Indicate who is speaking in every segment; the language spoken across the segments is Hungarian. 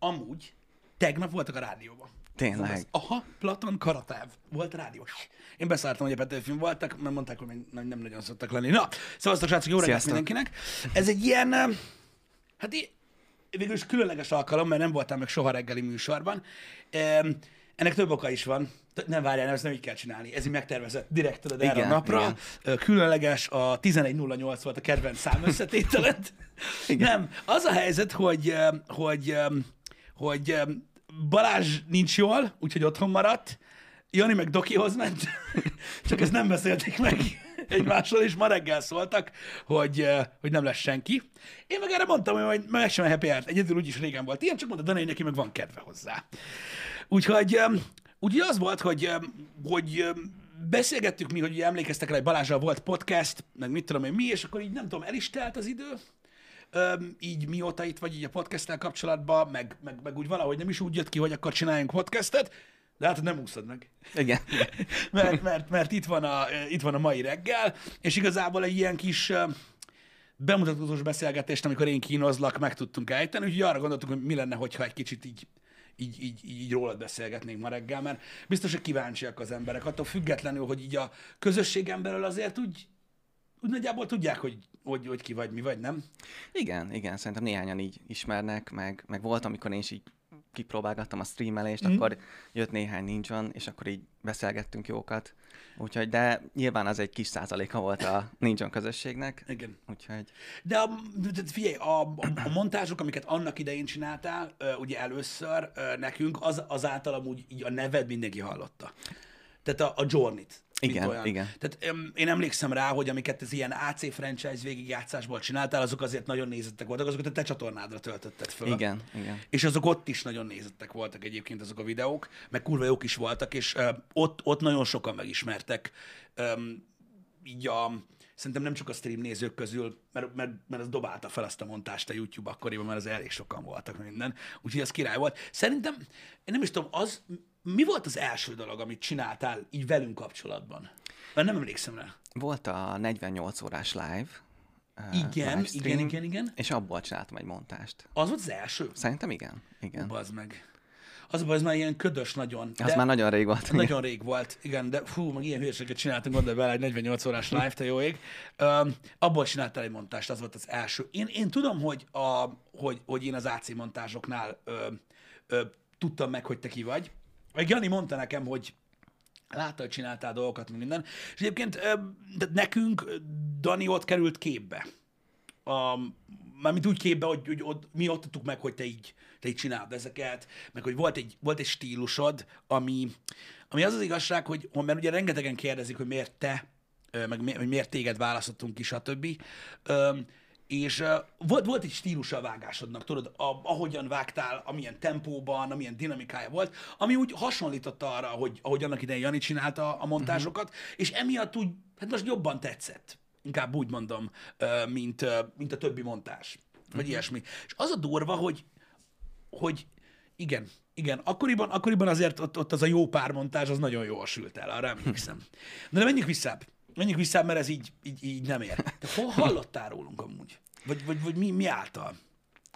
Speaker 1: amúgy tegnap voltak a rádióban.
Speaker 2: Tényleg.
Speaker 1: Aha, Platon Karatáv volt a rádió. Én beszálltam, hogy a Petőfin voltak, mert mondták, hogy nem nem nagyon szoktak lenni. Na, szavaztok, srácok, jó reggelt mindenkinek. Ez egy ilyen, hát í- végül is különleges alkalom, mert nem voltam meg soha reggeli műsorban. Em, Ennek több oka is van. Nem várjál, ezt nem így kell csinálni. Ez így megtervezett direkt tudod erre a napra.
Speaker 2: igen.
Speaker 1: Különleges, a 11.08 volt a kedvenc számösszetételed. nem, az a helyzet, hogy, hogy, hogy Balázs nincs jól, úgyhogy otthon maradt. Jani meg Dokihoz ment, csak ezt nem beszélték meg egymással, és ma reggel szóltak, hogy, eh, hogy nem lesz senki. Én meg erre mondtam, hogy majd meg sem happy hour egyedül úgyis régen volt ilyen, csak mondta Dani, hogy neki meg van kedve hozzá. Úgyhogy, úgyhogy az volt, hogy, hogy beszélgettük mi, hogy emlékeztek rá, hogy Balázsral volt podcast, meg mit tudom én mi, és akkor így nem tudom, el is telt az idő, Öm, így mióta itt vagy így a podcasttel kapcsolatban, meg, meg, meg úgy valahogy nem is úgy jött ki, hogy akkor csináljunk podcastet, de hát nem úszod meg.
Speaker 2: Igen.
Speaker 1: mert, mert, mert itt, van a, itt van a mai reggel, és igazából egy ilyen kis bemutatkozós beszélgetést, amikor én kínozlak, meg tudtunk ejteni, úgyhogy arra gondoltunk, hogy mi lenne, hogyha egy kicsit így, így, így, így rólad beszélgetnénk ma reggel, mert biztos, hogy kíváncsiak az emberek, attól függetlenül, hogy így a közösségen belül azért úgy, úgy nagyjából tudják, hogy, hogy, hogy ki vagy, mi vagy, nem?
Speaker 2: Igen, igen, szerintem néhányan így ismernek, meg, meg volt, amikor én is így kipróbálgattam a streamelést, mm. akkor jött néhány Ninjon, és akkor így beszélgettünk jókat. Úgyhogy, de nyilván az egy kis százaléka volt a Ninjon közösségnek,
Speaker 1: Igen.
Speaker 2: úgyhogy
Speaker 1: De, a, figyelj, a, a, a montázsok, amiket annak idején csináltál, ugye először nekünk, az, az általam úgy így a neved mindenki hallotta. Tehát a, a Journey-t.
Speaker 2: Igen,
Speaker 1: olyan.
Speaker 2: igen.
Speaker 1: Tehát öm, én emlékszem rá, hogy amiket az ilyen AC franchise végigjátszásból csináltál, azok azért nagyon nézettek voltak, azokat a te csatornádra töltötted föl.
Speaker 2: igen, igen.
Speaker 1: És azok ott is nagyon nézettek voltak egyébként azok a videók, meg kurva jók is voltak, és ott, ott nagyon sokan megismertek. Öm, így a, szerintem nem csak a stream nézők közül, mert, mert, mert az dobálta fel azt a montást a YouTube akkoriban, mert az elég sokan voltak minden. Úgyhogy az király volt. Szerintem, én nem is tudom, az, mi volt az első dolog, amit csináltál így velünk kapcsolatban? Mert nem emlékszem rá.
Speaker 2: Volt a 48 órás live,
Speaker 1: Igen,
Speaker 2: live
Speaker 1: igen, igen, igen.
Speaker 2: és abból csináltam egy montást.
Speaker 1: Az volt az első?
Speaker 2: Szerintem igen, igen.
Speaker 1: Bazd meg. Az baj, ez már ilyen ködös nagyon.
Speaker 2: Az már nagyon rég volt. igen.
Speaker 1: Nagyon rég volt, igen, de fú, meg ilyen hülyeséget csináltunk, gondolj bele, egy 48 órás live, te jó ég. Um, abból csináltál egy montást, az volt az első. Én, én tudom, hogy, a, hogy, hogy én az AC montázsoknál ö, ö, tudtam meg, hogy te ki vagy. Meg Jani mondta nekem, hogy látta, hogy csináltál dolgokat, minden. És egyébként ö, de nekünk Dani ott került képbe. A, mármint úgy képbe, hogy, hogy ott, mi ott tudtuk meg, hogy te így, te így csinálod ezeket, meg hogy volt egy, volt egy stílusod, ami, ami az az igazság, hogy mert ugye rengetegen kérdezik, hogy miért te, meg mi, hogy miért téged választottunk ki, stb. Ö, és uh, volt, volt egy stílusa a vágásodnak, tudod, a, ahogyan vágtál, amilyen tempóban, amilyen dinamikája volt, ami úgy hasonlította arra, hogy, ahogy annak idején Jani csinálta a montázsokat, uh-huh. és emiatt úgy, hát most jobban tetszett, inkább úgy mondom, mint, mint a többi montás, vagy uh-huh. ilyesmi. És az a durva, hogy, hogy igen, igen, akkoriban, akkoriban azért ott, ott az a jó pár montázs, az nagyon jól sült el, arra emlékszem. De, de menjünk visszább. Menjünk visszább, mert ez így, így, így nem ér. De hol hallottál rólunk amúgy? Vagy, vagy, vagy mi, mi által?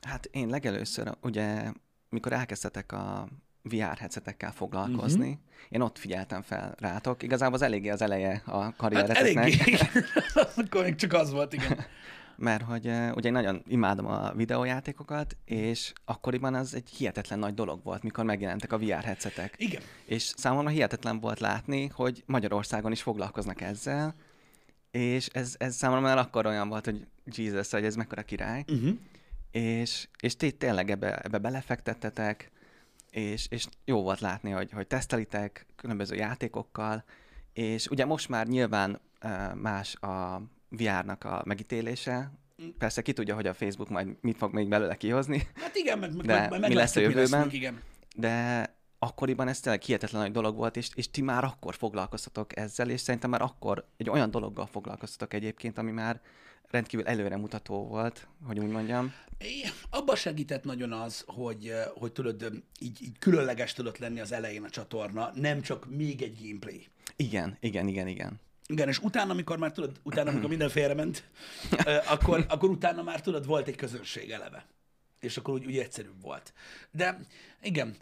Speaker 2: Hát én legelőször, ugye, mikor elkezdtetek a VR headsetekkel foglalkozni, uh-huh. én ott figyeltem fel rátok. Igazából az eléggé az eleje a
Speaker 1: Hát
Speaker 2: karriereteknek.
Speaker 1: eléggé. Akkor még csak az volt, igen.
Speaker 2: Mert hogy uh, ugye én nagyon imádom a videójátékokat, és akkoriban az egy hihetetlen nagy dolog volt, mikor megjelentek a VR headsetek.
Speaker 1: Igen.
Speaker 2: És számomra hihetetlen volt látni, hogy Magyarországon is foglalkoznak ezzel, és ez, ez számomra már akkor olyan volt, hogy Jesus, hogy ez mekkora király.
Speaker 1: Uh-huh.
Speaker 2: És, és ti tényleg ebbe, ebbe belefektettetek, és, és jó volt látni, hogy, hogy tesztelitek különböző játékokkal, és ugye most már nyilván más a VR-nak a megítélése, Persze ki tudja, hogy a Facebook majd mit fog még belőle kihozni,
Speaker 1: Hát igen, meg, meg,
Speaker 2: De
Speaker 1: meg, meg
Speaker 2: mi lesz a jövőben?
Speaker 1: még, igen.
Speaker 2: de akkoriban ez tényleg hihetetlen nagy dolog volt, és, és ti már akkor foglalkoztatok ezzel, és szerintem már akkor egy olyan dologgal foglalkoztatok egyébként, ami már rendkívül előremutató volt, hogy úgy mondjam.
Speaker 1: É, Abba segített nagyon az, hogy, eh, hogy tudod, eh, így, így különleges tudott lenni az elején a csatorna, nem csak még egy gameplay.
Speaker 2: Igen, igen, igen, igen.
Speaker 1: Igen, és utána, amikor már tudod, utána, amikor minden félrement, eh, akkor, akkor utána már tudod, volt egy közönség eleve. és akkor úgy, úgy egyszerűbb volt. De igen,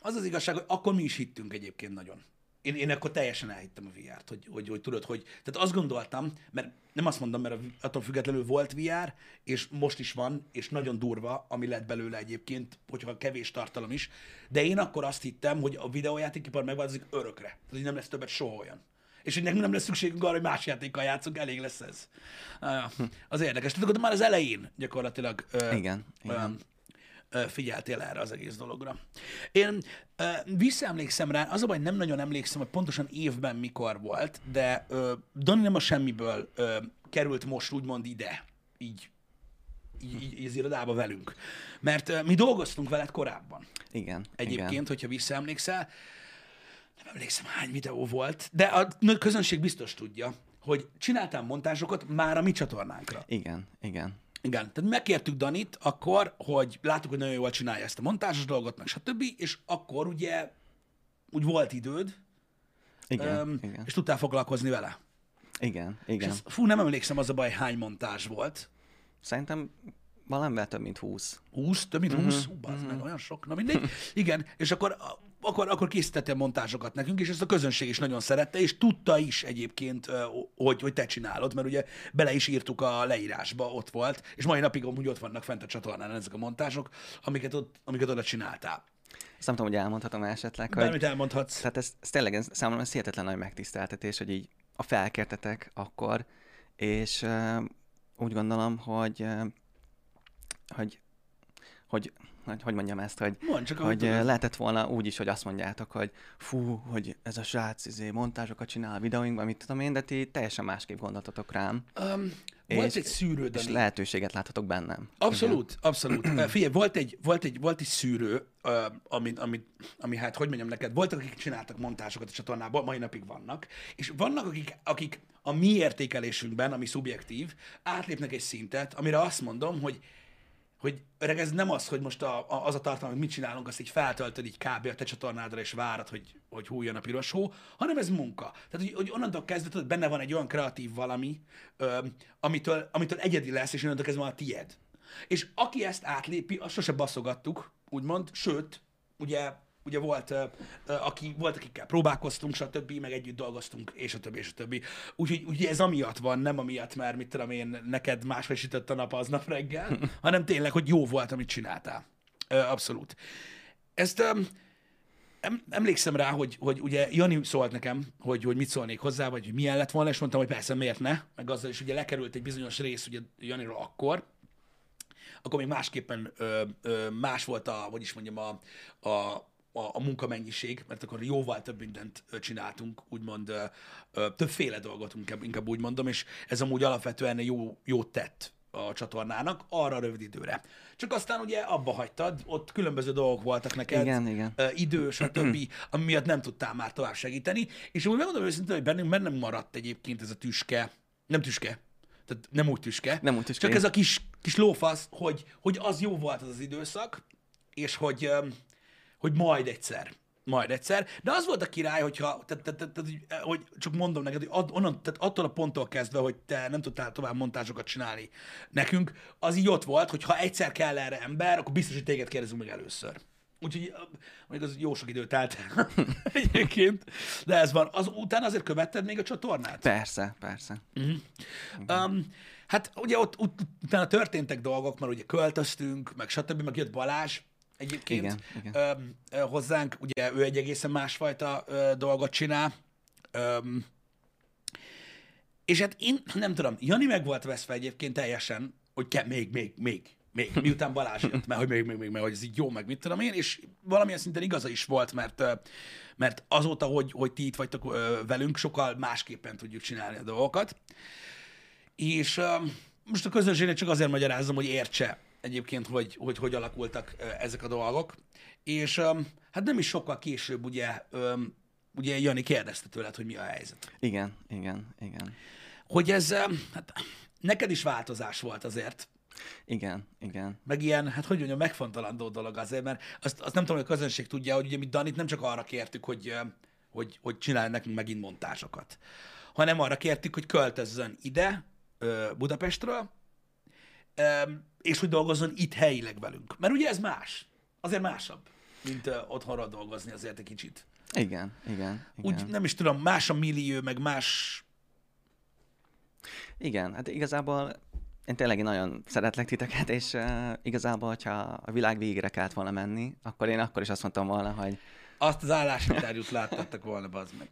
Speaker 1: az az igazság, hogy akkor mi is hittünk egyébként nagyon. Én, én akkor teljesen elhittem a VR-t, hogy, hogy, hogy tudod, hogy... Tehát azt gondoltam, mert nem azt mondom, mert attól függetlenül volt VR, és most is van, és nagyon durva, ami lett belőle egyébként, hogyha kevés tartalom is, de én akkor azt hittem, hogy a videójátékipar megváltozik örökre. Tehát, hogy nem lesz többet soha olyan. És hogy nekünk nem lesz szükségünk arra, hogy más játékkal játszunk, elég lesz ez. Az érdekes. Tehát akkor már az elején gyakorlatilag ö,
Speaker 2: Igen, igen.
Speaker 1: Figyeltél erre az egész dologra. Én ö, visszaemlékszem rá, az a baj, nem nagyon emlékszem, hogy pontosan évben mikor volt, de ö, Dani nem a semmiből ö, került most úgymond ide, így, így, így, az irodába velünk. Mert ö, mi dolgoztunk veled korábban
Speaker 2: Igen.
Speaker 1: egyébként,
Speaker 2: Igen.
Speaker 1: hogyha visszaemlékszel. Nem emlékszem, hány videó volt, de a közönség biztos tudja, hogy csináltam montázsokat már a mi csatornánkra.
Speaker 2: Igen, igen.
Speaker 1: Igen, tehát megkértük Danit akkor, hogy láttuk, hogy nagyon jól csinálja ezt a montázsos dolgot, meg stb., és akkor ugye úgy volt időd,
Speaker 2: Igen,
Speaker 1: öm,
Speaker 2: igen.
Speaker 1: és tudtál foglalkozni vele.
Speaker 2: Igen,
Speaker 1: És
Speaker 2: igen.
Speaker 1: ez, fú, nem emlékszem az a baj, hány montázs volt.
Speaker 2: Szerintem valamivel több, mint 20.
Speaker 1: 20, több mint
Speaker 2: Mhm,
Speaker 1: 20, uh-huh. uh, meg olyan sok, na mindegy. Igen, és akkor, akkor, akkor készítettél montázsokat nekünk, és ezt a közönség is nagyon szerette, és tudta is egyébként, hogy, hogy te csinálod, mert ugye bele is írtuk a leírásba, ott volt, és mai napig amúgy ott vannak fent a csatornán ezek a montázsok, amiket, ott, amiket oda csináltál.
Speaker 2: Azt nem tudom, hogy elmondhatom esetleg, hogy...
Speaker 1: Bármit elmondhatsz.
Speaker 2: Tehát ez, ez tényleg ez, számomra ez hihetetlen nagy megtiszteltetés, hogy így a felkértetek akkor, és uh, úgy gondolom, hogy, uh, hogy, hogy, hogy, hogy mondjam ezt, hogy,
Speaker 1: Mondd csak,
Speaker 2: hogy
Speaker 1: tudod.
Speaker 2: uh, lehetett volna úgy is, hogy azt mondjátok, hogy fú, hogy ez a srác izé, montázsokat csinál a videóinkban, mit tudom én, de ti teljesen másképp gondoltatok rám,
Speaker 1: Um, volt
Speaker 2: és-
Speaker 1: egy szűrő,
Speaker 2: és
Speaker 1: Dani.
Speaker 2: lehetőséget láthatok bennem.
Speaker 1: Abszolút, abszolút. Ö, Figyelj, volt egy, volt egy, volt egy szűrő, ö, ami, ami, ami, hát, hogy mondjam neked, voltak, akik csináltak montásokat a csatornában, mai napig vannak, és vannak, akik, akik a mi értékelésünkben, ami szubjektív, átlépnek egy szintet, amire azt mondom, hogy hogy öreg, ez nem az, hogy most a, a, az a tartalom, hogy mit csinálunk, azt így feltöltöd így kb. a te csatornádra, és várod, hogy, hogy hújjon a piros hó, hanem ez munka. Tehát, hogy, hogy onnantól kezdve tudod, benne van egy olyan kreatív valami, ö, amitől, amitől egyedi lesz, és onnantól kezdve van a tied. És aki ezt átlépi, azt sose baszogattuk, úgymond, sőt, ugye, ugye volt, aki, volt, akikkel próbálkoztunk, stb., meg együtt dolgoztunk, és a többi, és a többi. Úgyhogy ugye ez amiatt van, nem amiatt, mert mit tudom én, neked máshogy sütött a nap aznap reggel, hanem tényleg, hogy jó volt, amit csináltál. Abszolút. Ezt emlékszem rá, hogy, hogy ugye Jani szólt nekem, hogy, hogy mit szólnék hozzá, vagy hogy milyen lett volna, és mondtam, hogy persze miért ne, meg azzal is ugye lekerült egy bizonyos rész ugye Janiról akkor, akkor még másképpen ö, ö, más volt a, hogy is mondjam, a, a, a, a munkamennyiség, mert akkor jóval több mindent csináltunk, úgymond ö, ö, többféle dolgot, inkább, úgy mondom, és ez amúgy alapvetően jó, jót tett a csatornának arra a rövid időre. Csak aztán ugye abba hagytad, ott különböző dolgok voltak neked,
Speaker 2: Igen, igen.
Speaker 1: ö, idő, stb., ami miatt nem tudtál már tovább segíteni, és úgy megmondom őszintén, hogy bennünk bennem maradt egyébként ez a tüske, nem tüske, tehát nem úgy tüske,
Speaker 2: Nem úgy tüske.
Speaker 1: csak ez a kis, kis lófasz, hogy, hogy az jó volt az az időszak, és hogy, hogy majd egyszer. Majd egyszer. De az volt a király, hogyha, tehát, tehát, tehát, tehát, hogy csak mondom neked, hogy ad, onnan, tehát attól a ponttól kezdve, hogy te nem tudtál tovább montázsokat csinálni nekünk, az így ott volt, hogy ha egyszer kell erre ember, akkor biztos, hogy téged kérdezünk meg először. Úgyhogy mondjuk az jó sok idő telt el egyébként, de ez van. Az, utána azért követted még a csatornát?
Speaker 2: Persze, persze.
Speaker 1: Um, hát ugye ott ut- utána történtek dolgok, mert ugye költöztünk, meg stb., meg jött Balázs egyébként
Speaker 2: Igen, igen.
Speaker 1: Ö, hozzánk, ugye ő egy egészen másfajta ö, dolgot csinál. Öm, és hát én nem tudom, Jani meg volt veszve egyébként teljesen, hogy kell még, még, még, még, miután Balázs jött, mert hogy még, még, még, mert hogy ez így jó, meg mit tudom én, és valamilyen szinten igaza is volt, mert, ö, mert azóta, hogy, hogy ti itt vagytok ö, velünk, sokkal másképpen tudjuk csinálni a dolgokat. És most a közönségnek csak azért magyarázom, hogy értse egyébként, hogy hogy, hogy alakultak ezek a dolgok. És hát nem is sokkal később ugye, ugye Jani kérdezte tőled, hogy mi a helyzet.
Speaker 2: Igen, igen, igen.
Speaker 1: Hogy ez, hát neked is változás volt azért,
Speaker 2: Igen, igen.
Speaker 1: meg ilyen, hát hogy mondjam, megfontolandó dolog azért, mert azt, azt nem tudom, hogy a közönség tudja, hogy ugye mi Danit nem csak arra kértük, hogy, hogy, hogy csinálj nekünk megint montásokat, hanem arra kértük, hogy költözzön ide, Budapestről, és hogy dolgozzon itt helyileg velünk. Mert ugye ez más. Azért másabb, mint otthonról dolgozni azért egy kicsit.
Speaker 2: Igen, igen, igen.
Speaker 1: Úgy nem is tudom, más a millió, meg más...
Speaker 2: Igen, hát igazából én tényleg nagyon szeretlek titeket, és uh, igazából, hogyha a világ végére kellett volna menni, akkor én akkor is azt mondtam volna, hogy
Speaker 1: Azt az állásinterjút láttattak volna, bazd meg.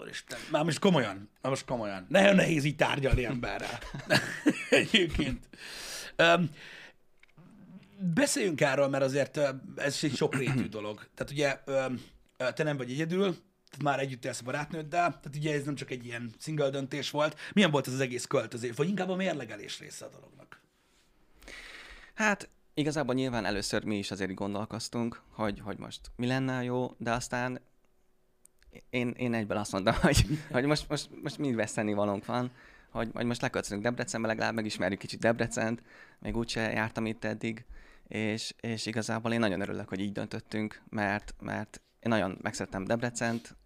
Speaker 1: Úristen. Már most komolyan, már most komolyan. Nagyon nehéz így tárgyalni emberrel. Egyébként. Um, beszéljünk erről, mert azért ez egy sokrétű dolog. Tehát ugye ö, te nem vagy egyedül, tehát már együtt élsz a barátnőddel, tehát ugye ez nem csak egy ilyen single döntés volt. Milyen volt ez az egész költözés, vagy inkább a mérlegelés része a dolognak?
Speaker 2: Hát igazából nyilván először mi is azért gondolkoztunk, hogy, hogy most mi lenne jó, de aztán én, én egyből azt mondtam, hogy, hogy most, most, most mind veszteni valónk van, hogy, hogy most leköltözünk Debrecenbe, legalább megismerjük kicsit Debrecent, még úgyse jártam itt eddig, és, és igazából én nagyon örülök, hogy így döntöttünk, mert, mert én nagyon megszerettem Debrecent,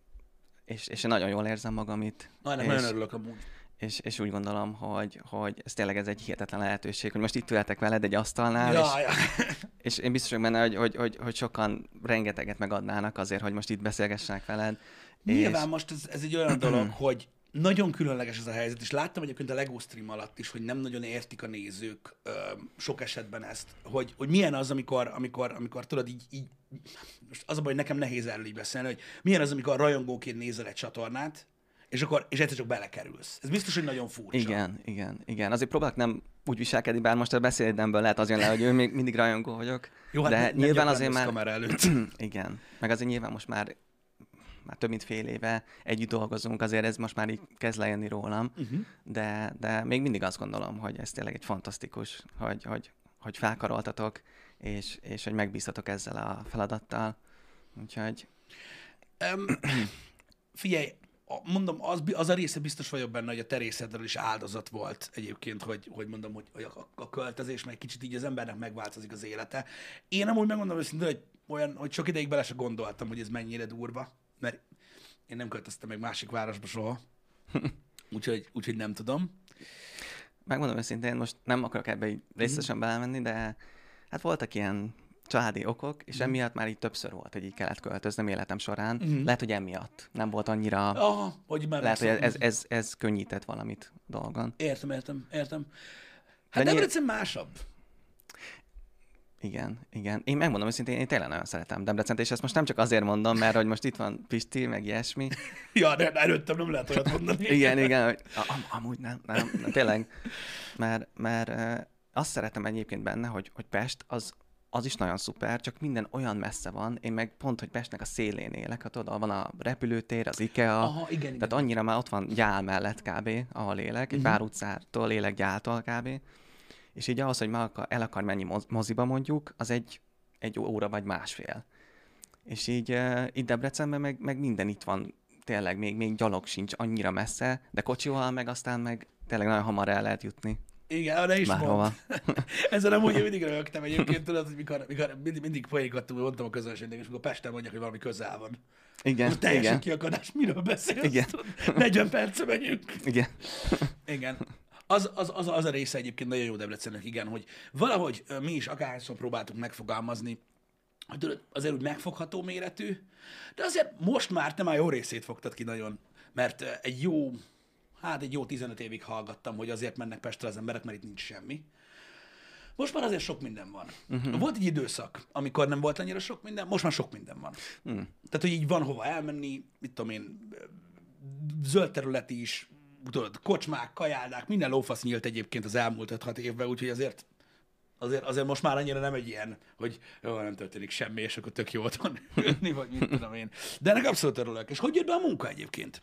Speaker 2: és, és én nagyon jól érzem magam itt.
Speaker 1: Nagyon,
Speaker 2: és,
Speaker 1: nagyon örülök amúgy.
Speaker 2: és, és úgy gondolom, hogy, hogy ez tényleg ez egy hihetetlen lehetőség, hogy most itt ülhetek veled egy asztalnál, és,
Speaker 1: Ja, ja.
Speaker 2: és én biztos vagyok benne, hogy, hogy, hogy, hogy sokan rengeteget megadnának azért, hogy most itt beszélgessenek veled.
Speaker 1: Nyilván most ez, ez egy olyan dolog, hogy nagyon különleges ez a helyzet, és láttam egyébként a LEGO stream alatt is, hogy nem nagyon értik a nézők ö, sok esetben ezt, hogy, hogy milyen az, amikor, amikor, amikor tudod így, így, most az a baj, hogy nekem nehéz erről így beszélni, hogy milyen az, amikor rajongóként nézel egy csatornát, és akkor és egyszer csak belekerülsz. Ez biztos, hogy nagyon furcsa.
Speaker 2: Igen, igen, igen. Azért próbálok nem úgy viselkedni, bár most a beszédemből lehet az jön le, hogy ő még mindig rajongó vagyok.
Speaker 1: Jó, hát
Speaker 2: de
Speaker 1: ne- nem
Speaker 2: nyilván azért már...
Speaker 1: kamera előtt.
Speaker 2: igen. Meg azért nyilván most már már több mint fél éve együtt dolgozunk, azért ez most már így kezd lejönni rólam,
Speaker 1: Uh-huh.
Speaker 2: de, de még mindig azt gondolom, hogy ez tényleg egy fantasztikus, hogy, hogy, hogy felkaroltatok, és, és hogy megbíztatok ezzel a feladattal. Úgyhogy
Speaker 1: Um, figyelj, mondom, az, az a része biztos vagyok benne, hogy a te részedről is áldozat volt egyébként, hogy, hogy mondom, hogy, hogy a, a költözés, meg kicsit így az embernek megváltozik az élete. Én amúgy megmondom őszintén, hogy olyan, hogy sok ideig bele se gondoltam, hogy ez mennyire durva, mert én nem költöztem meg másik városba soha. Úgyhogy, úgyhogy nem tudom.
Speaker 2: megmondom őszintén, most nem akarok ebbe így részletesen belemenni, de hát voltak ilyen családi okok, és emiatt már így többször volt, hogy így kellett költöznem életem során.
Speaker 1: Mhm.
Speaker 2: Lehet, hogy emiatt nem volt annyira...
Speaker 1: Aha, hogy már
Speaker 2: Lehet, hogy ez, ez, ez, könnyített valamit dolgon.
Speaker 1: Értem, értem, értem. Hát
Speaker 2: De nyilv-
Speaker 1: Debrecen másabb.
Speaker 2: Igen, igen. Én megmondom őszintén, én tényleg nagyon szeretem Debrecent, és ezt most nem csak azért mondom, mert hogy most itt van Pisti, meg ilyesmi.
Speaker 1: Ja, de előttem nem lehet olyat mondani.
Speaker 2: Igen, igen, hogy am, amúgy nem, nem, nem tényleg. Mert, mert azt szeretem egyébként benne, hogy, hogy Pest az, az is nagyon szuper, csak minden olyan messze van, én meg pont, hogy Pestnek a szélén élek, hát oda van a repülőtér, az IKEA,
Speaker 1: Aha, igen, igen.
Speaker 2: tehát annyira már ott van gyál mellett kb., ahol élek, egy
Speaker 1: Mhm.
Speaker 2: pár utcától élek gyáltól kb. És így ahhoz, hogy meg akar, el akar menni moz- moziba mondjuk, az egy, egy óra vagy másfél. És így uh, itt Debrecenben meg, meg minden itt van, tényleg még, még gyalog sincs annyira messze, de kocsival meg aztán meg tényleg nagyon hamar el lehet jutni
Speaker 1: Igen, de is
Speaker 2: bárhova.
Speaker 1: Ezzel nem úgy mindig rögtem egyébként, tudod, hogy mikor, mikor mindig, mindig poénkat mondtam a közönségnek, és amikor Pesten mondják, hogy valami közel van.
Speaker 2: Igen,
Speaker 1: Most teljesen
Speaker 2: igen,
Speaker 1: kiakadás, miről beszélsz?
Speaker 2: Igen.
Speaker 1: Tudod? 40 perce megyünk.
Speaker 2: igen.
Speaker 1: Igen. Az, az, az, az a része egyébként nagyon jó Debrecennek, igen, hogy valahogy mi is akárhányszor próbáltuk megfogalmazni, hogy azért úgy megfogható méretű, de azért most már te már jó részét fogtad ki nagyon, mert egy jó, hát egy jó 15 évig hallgattam, hogy azért mennek Pestre az emberek, mert itt nincs semmi. Most már azért sok minden van. Uh-huh. Volt egy időszak, amikor nem volt annyira sok minden, most már sok minden van.
Speaker 2: Hmm.
Speaker 1: Tehát, hogy így van hova elmenni, mit tudom én, zöld terület is, tudod, kocsmák, kajádák, minden lófasz nyílt egyébként az elmúlt 5-6 évben, úgyhogy azért, azért, azért most már annyira nem egy ilyen, hogy jó, nem történik semmi, és akkor tök jó otthon ülni, vagy mit tudom én. De ennek abszolút örülök. És hogy jött be a munka egyébként?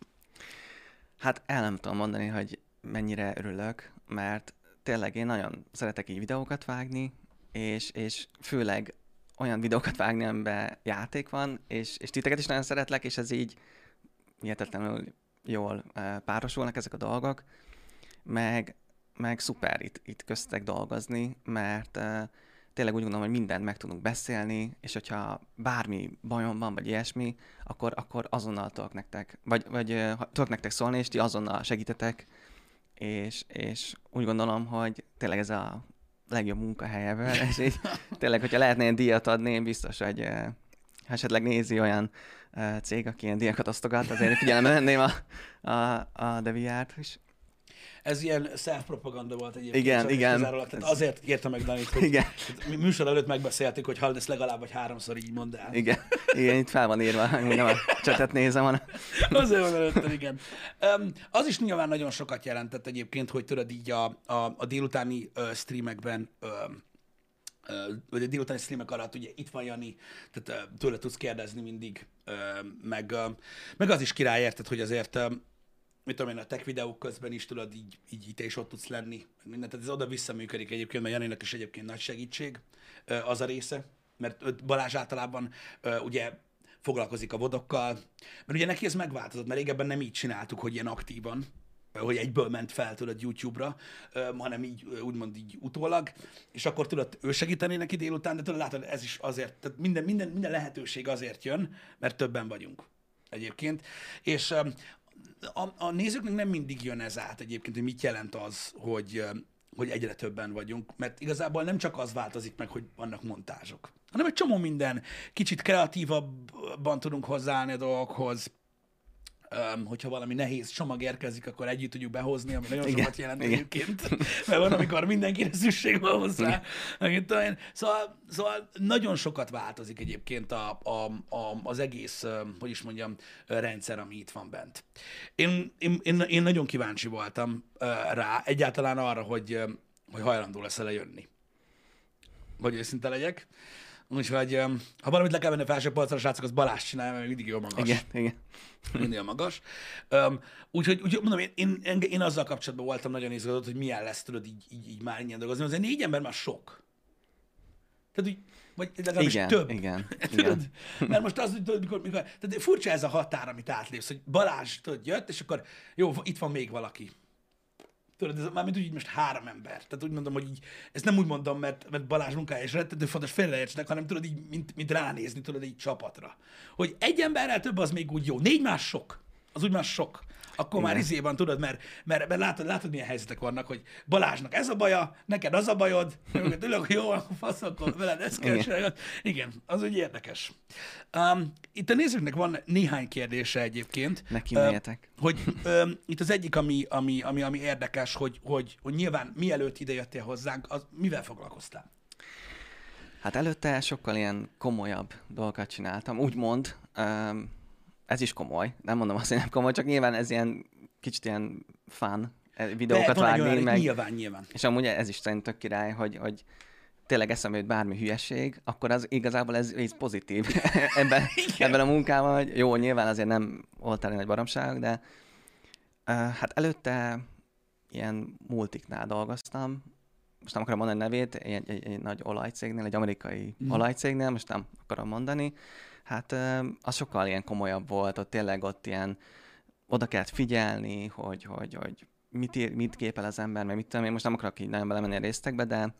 Speaker 2: Hát el nem tudom mondani, hogy mennyire örülök, mert tényleg én nagyon szeretek így videókat vágni, és, és főleg olyan videókat vágni, amiben játék van, és, és titeket is nagyon szeretlek, és ez így hihetetlenül jól párosulnak ezek a dolgok, meg, meg szuper itt, itt köztetek dolgozni, mert tényleg úgy gondolom, hogy mindent meg tudunk beszélni, és hogyha bármi bajom van, vagy ilyesmi, akkor, akkor azonnal tudok nektek, vagy, vagy tudok nektek szólni, és ti azonnal segítetek, és, és úgy gondolom, hogy tényleg ez a legjobb munkahelyeből, és így tényleg, hogyha lehetne ilyen díjat adni, én biztos, hogy uh, esetleg nézi olyan uh, cég, aki ilyen díjakat osztogat, azért figyelembe venném a, a, a Deviárt is.
Speaker 1: Ez ilyen self-propaganda volt egyébként.
Speaker 2: Igen, igen.
Speaker 1: Tehát azért kértem meg Danit, hogy
Speaker 2: Igen.
Speaker 1: műsor előtt megbeszéltük, hogy hall ezt legalább vagy háromszor így mondd el.
Speaker 2: Igen, igen, itt fel van írva, hogy nem a csetet nézem, hanem
Speaker 1: Azért van előtted, igen. Um, az is nyilván nagyon sokat jelentett egyébként, hogy tudod így a, a, a délutáni uh, streamekben um, vagy a délutáni streamek alatt ugye itt van Jani, tehát tőle tudsz kérdezni mindig, meg, meg az is király érted, hogy azért mit tudom én, a tech videók közben is tudod, így, így te is ott tudsz lenni, meg mindent. Tehát ez oda-vissza egyébként, mert Janinak is egyébként nagy segítség az a része, mert Balázs általában ugye foglalkozik a vodokkal, mert ugye neki ez megváltozott, mert régebben nem így csináltuk, hogy ilyen aktívan, hogy egyből ment fel, tudod, YouTube-ra, hanem így, úgymond így utólag, és akkor tudod, ő segíteni neki délután, de tudod, látod, ez is azért, tehát minden, minden, minden lehetőség azért jön, mert többen vagyunk egyébként, és a, a nézőknek nem mindig jön ez át egyébként, hogy mit jelent az, hogy, hogy egyre többen vagyunk, mert igazából nem csak az változik meg, hogy vannak montázsok, hanem egy csomó minden, kicsit kreatívabban tudunk hozzáállni a dolgokhoz, Um, hogyha valami nehéz csomag érkezik, akkor együtt tudjuk behozni, ami nagyon
Speaker 2: Igen,
Speaker 1: sokat jelent
Speaker 2: igen.
Speaker 1: egyébként. Mert van, amikor mindenkire szükség van hozzá. Én. Szóval, szóval nagyon sokat változik egyébként a, a, a, az egész, hogy is mondjam, rendszer, ami itt van bent. Én, én, én, én nagyon kíváncsi voltam rá, egyáltalán arra, hogy, hogy hajlandó lesz lejönni. Vagy őszinte legyek. Úgyhogy, ha valamit le kell venni a felső polcra, srácok, az Balázs csinálja, mert mindig jó magas
Speaker 2: igen, igen.
Speaker 1: minél magas. Um, úgyhogy, úgyhogy mondom, én, én, én, azzal kapcsolatban voltam nagyon izgatott, hogy milyen lesz, tudod, így, így, így már ingyen dolgozni. Azért négy ember már sok. Tehát úgy, vagy legalábbis
Speaker 2: Igen,
Speaker 1: több.
Speaker 2: igen,
Speaker 1: Tudod? Mert most az, hogy tudod, mikor, mikor, tehát furcsa ez a határ, amit átlépsz, hogy Balázs, tudod, jött, és akkor jó, itt van még valaki. Tudod, ez mármint úgy, most három ember. Tehát úgy mondom, hogy így, ezt nem úgy mondom, mert, mert Balázs munkája is rettető fontos, félreértsenek, hanem tudod így, mint, mint ránézni, tudod, így csapatra. Hogy egy emberrel több az még úgy jó. Négy más sok. Az úgy már sok. Akkor már
Speaker 2: Igen.
Speaker 1: izében tudod, mert, mert, mert látod, látod, milyen helyzetek vannak, hogy Balázsnak ez a baja, neked az a bajod, mögött ülök, jó, akkor fasz, akkor veled ezt kell
Speaker 2: Igen.
Speaker 1: az úgy érdekes. Um, itt a nézőknek van néhány kérdése egyébként.
Speaker 2: Neki menjetek.
Speaker 1: hogy ö, itt az egyik, ami, ami, ami, ami érdekes, hogy, hogy, hogy nyilván mielőtt ide jöttél hozzánk, az mivel foglalkoztál?
Speaker 2: Hát előtte sokkal ilyen komolyabb dolgokat csináltam, úgymond. Um, ez is komoly, nem mondom azt, hogy nem komoly, csak nyilván ez ilyen kicsit ilyen fun eh, videókat
Speaker 1: egy
Speaker 2: vágni,
Speaker 1: olyan,
Speaker 2: meg,
Speaker 1: Nyilván, nyilván.
Speaker 2: és amúgy ez is szerintem tök király, hogy, hogy tényleg eszembe jut bármi hülyeség, akkor az igazából ez, ez pozitív ebben, ebben a munkában, hogy jó, nyilván azért nem voltál nagy baromságok, de uh, hát előtte ilyen multiknál dolgoztam, most nem akarom mondani a nevét, egy, egy, egy nagy olajcégnél, egy amerikai mm. olajcégnél, most nem akarom mondani, hát az sokkal ilyen komolyabb volt, ott tényleg ott ilyen oda kellett figyelni, hogy, hogy, hogy mit, ír, mit képel az ember, meg mit tudom én, most nem akarok így nagyon belemenni a részletekbe, de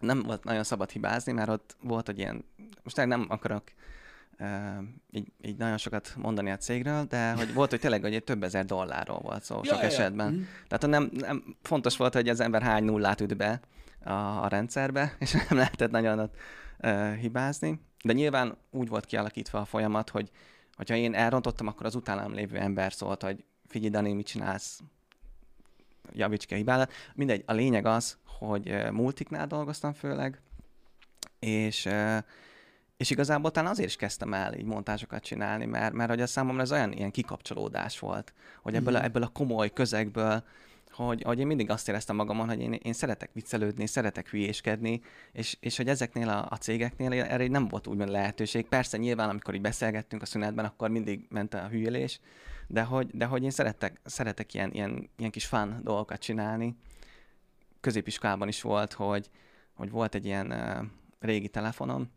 Speaker 2: nem volt nagyon szabad hibázni, mert ott volt egy ilyen, most nem akarok uh, így, így nagyon sokat mondani a cégről, de hogy volt, hogy tényleg hogy egy több ezer dollárról volt szó
Speaker 1: Ja,
Speaker 2: sok
Speaker 1: ja,
Speaker 2: esetben.
Speaker 1: Mhm.
Speaker 2: Tehát nem, nem, fontos volt, hogy az ember hány nullát üt be a, a rendszerbe, és nem lehetett nagyon ott uh, hibázni. De nyilván úgy volt kialakítva a folyamat, hogy hogyha én elrontottam, akkor az utánam lévő ember szólt, hogy figyelj, Dani, mit csinálsz? Javíts ki a hibádat. Mindegy, a lényeg az, hogy multiknál dolgoztam főleg, és és igazából talán azért is kezdtem el így montázsokat csinálni, mert, mert hogy a számomra ez olyan ilyen kikapcsolódás volt, hogy ebből, a,
Speaker 1: Mhm.
Speaker 2: ebből a komoly közegből, hogy, hogy én mindig azt éreztem magamon, hogy én, én szeretek viccelődni, szeretek hülyéskedni, és, és hogy ezeknél a, a cégeknél erre nem volt úgymond lehetőség. Persze nyilván, amikor így beszélgettünk a szünetben, akkor mindig ment a hülyélés, de hogy, de hogy én szeretek, szeretek ilyen, ilyen, ilyen kis fun dolgokat csinálni. Középiskolában is volt, hogy, hogy volt egy ilyen uh, régi telefonom,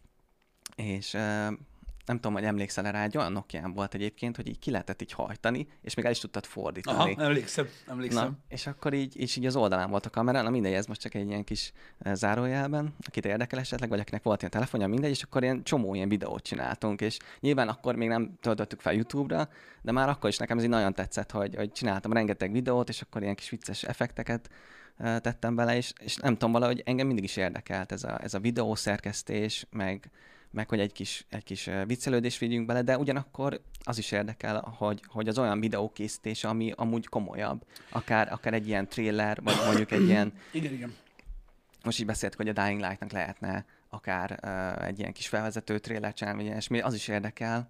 Speaker 2: és uh, nem tudom, hogy emlékszel rá, egy olyan nokia volt egyébként, hogy így ki lehetett így hajtani, és még el is tudtad fordítani.
Speaker 1: Aha, emlékszem, emlékszem.
Speaker 2: Na, és akkor így, így, így az oldalán volt a kamera, na mindegy, ez most csak egy ilyen kis zárójelben, akit érdekel esetleg, vagy akinek volt ilyen telefonja, mindegy, és akkor ilyen csomó ilyen videót csináltunk, és nyilván akkor még nem töltöttük fel YouTube-ra, de már akkor is nekem ez így nagyon tetszett, hogy, hogy csináltam rengeteg videót, és akkor ilyen kis vicces effekteket tettem bele, és, és nem tudom, valahogy engem mindig is érdekelt ez a, ez a videószerkesztés, meg, meg hogy egy kis, egy kis viccelődés vigyünk bele, de ugyanakkor az is érdekel, hogy, hogy az olyan videókészítés, ami amúgy komolyabb, akár, akár egy ilyen trailer, vagy mondjuk egy ilyen...
Speaker 1: Igen, igen.
Speaker 2: Most így beszéltük, hogy a Dying Light-nak lehetne akár uh, egy ilyen kis felvezető trailer csinálni, vagy ilyesmi, az is érdekel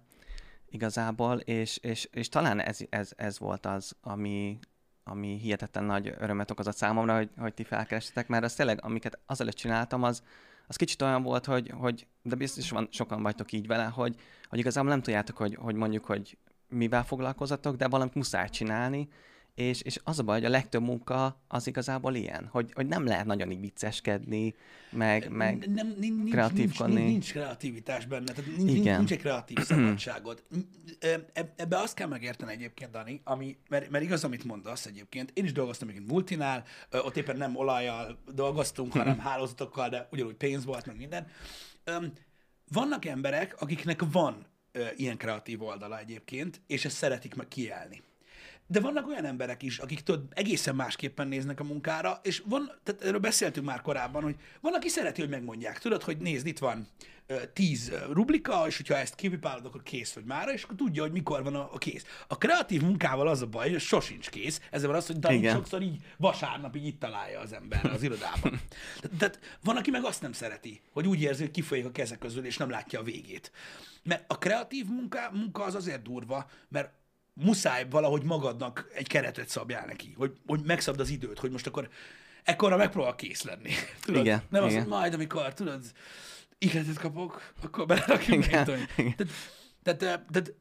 Speaker 2: igazából, és, és, és talán ez, ez, ez volt az, ami, ami hihetetlen nagy örömet okozott számomra, hogy, hogy ti felkerestetek, mert az tényleg, amiket azelőtt csináltam, az, az kicsit olyan volt, hogy, hogy de biztos van, sokan vagytok így vele, hogy, hogy igazából nem tudjátok, hogy, hogy mondjuk, hogy mivel foglalkozatok, de valamit muszáj csinálni, és, és az a baj, hogy a legtöbb munka az igazából ilyen, hogy, hogy nem lehet nagyon így vicceskedni, meg, meg
Speaker 1: nem, nincs,
Speaker 2: kreatívkodni.
Speaker 1: Nincs, nincs kreativitás benne, tehát nincs, Igen. nincs egy kreatív szabadságod. Ebbe azt kell megérteni egyébként, Dani, ami, mert, mert igaz, amit mondasz egyébként. Én is dolgoztam egy multinál, ott éppen nem olajjal dolgoztunk, hanem hálózatokkal, de ugyanúgy pénz volt, meg minden. Vannak emberek, akiknek van ilyen kreatív oldala egyébként, és ezt szeretik meg kielni. De vannak olyan emberek is, akik tudod, egészen másképpen néznek a munkára, és van, tehát erről beszéltünk már korábban, hogy van, aki szereti, hogy megmondják. Tudod, hogy nézd, itt van tíz rublika, és hogyha ezt kipipálod, akkor kész vagy már, és akkor tudja, hogy mikor van a, a kész. A kreatív munkával az a baj, hogy sosincs kész, ezzel van az, hogy Dani sokszor így vasárnap így itt találja az ember az irodában. Tehát, tehát van, aki meg azt nem szereti, hogy úgy érzi, hogy kifolyik a kezek közül, és nem látja a végét. Mert a kreatív munka, munka az azért durva, mert muszáj valahogy magadnak egy keretet szabjál neki, hogy, hogy megszabd az időt, hogy most akkor ekkora megpróbál kész lenni. Tudod?
Speaker 2: Igen,
Speaker 1: Nem
Speaker 2: igen.
Speaker 1: az, hogy majd, amikor, tudod, ihletet kapok, akkor belerakjuk.
Speaker 2: Igen,
Speaker 1: Tehát, tehát, tehát, tehát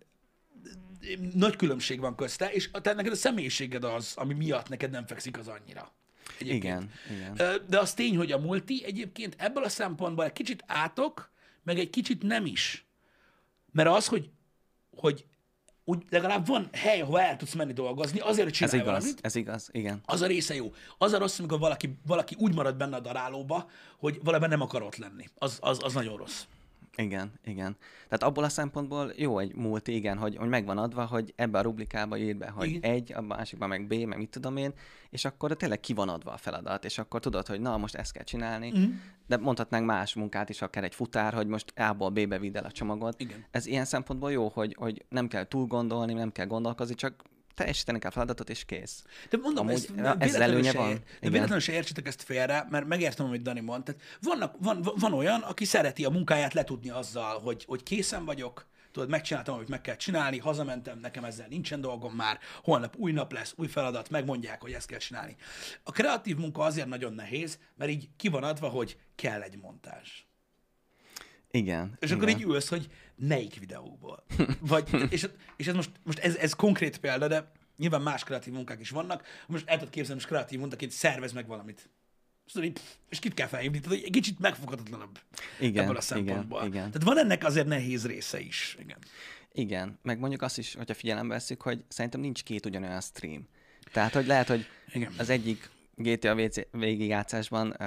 Speaker 1: nagy különbség van közte, és te neked a személyiséged az, ami miatt neked nem fekszik az annyira. Egyébként.
Speaker 2: Igen, igen.
Speaker 1: Ö, De az tény, hogy a multi egyébként ebből a szempontból egy kicsit átok, meg egy kicsit nem is. Mert az, hogy, hogy úgy legalább van hely, ahol el tudsz menni dolgozni, azért, hogy
Speaker 2: Ez
Speaker 1: csinálj
Speaker 2: igaz,
Speaker 1: valamit.
Speaker 2: ez igaz, igen.
Speaker 1: Az a része jó. Az a rossz, amikor valaki, valaki úgy marad benne a darálóba, hogy valamiben nem akar ott lenni. Az, az, az nagyon rossz.
Speaker 2: Igen, igen. Tehát abból a szempontból jó egy multi, igen, hogy, hogy megvan adva, hogy ebbe a rublikába írd be, hogy
Speaker 1: Igen.
Speaker 2: egy, a másikban meg B, meg mit tudom én, és akkor tényleg ki van adva a feladat, és akkor tudod, hogy na, most ezt kell csinálni,
Speaker 1: Mhm.
Speaker 2: de mondhatnánk más munkát is, akár egy futár, hogy most A-ból B-be vidd el a csomagot.
Speaker 1: Igen.
Speaker 2: Ez ilyen szempontból jó, hogy, hogy nem kell túl gondolni, nem kell gondolkozni, csak teljesíteni kell a feladatot, és kész.
Speaker 1: De mondom,
Speaker 2: Amúgy
Speaker 1: ezt
Speaker 2: ez előnye van.
Speaker 1: De
Speaker 2: Igen.
Speaker 1: véletlenül se értsétek ezt félre, mert megértem, amit Dani mond. Tehát vannak, van, van olyan, aki szereti a munkáját letudni azzal, hogy, hogy készen vagyok, tudod, megcsináltam, amit meg kell csinálni, hazamentem, nekem ezzel nincsen dolgom már, holnap új nap lesz, új feladat, megmondják, hogy ezt kell csinálni. A kreatív munka azért nagyon nehéz, mert így ki van adva, hogy kell egy montázs.
Speaker 2: Igen.
Speaker 1: És
Speaker 2: igen.
Speaker 1: akkor így ülsz, hogy melyik videóból. Vagy, és, és ez most, most ez, ez konkrét példa, de nyilván más kreatív munkák is vannak. Most el tudod képzelni, most kreatív munkaként szervez meg valamit. Pff, és kit kell felhívni? Tehát egy kicsit megfoghatatlan
Speaker 2: Igen,
Speaker 1: ebből a szempontból.
Speaker 2: igen, igen.
Speaker 1: Tehát van ennek azért nehéz része is. Igen.
Speaker 2: Igen, meg mondjuk azt is, hogyha figyelembe veszük, hogy szerintem nincs két ugyanolyan stream. Tehát, hogy lehet, hogy
Speaker 1: Igen.
Speaker 2: az egyik GTA WC végigjátszásban ö,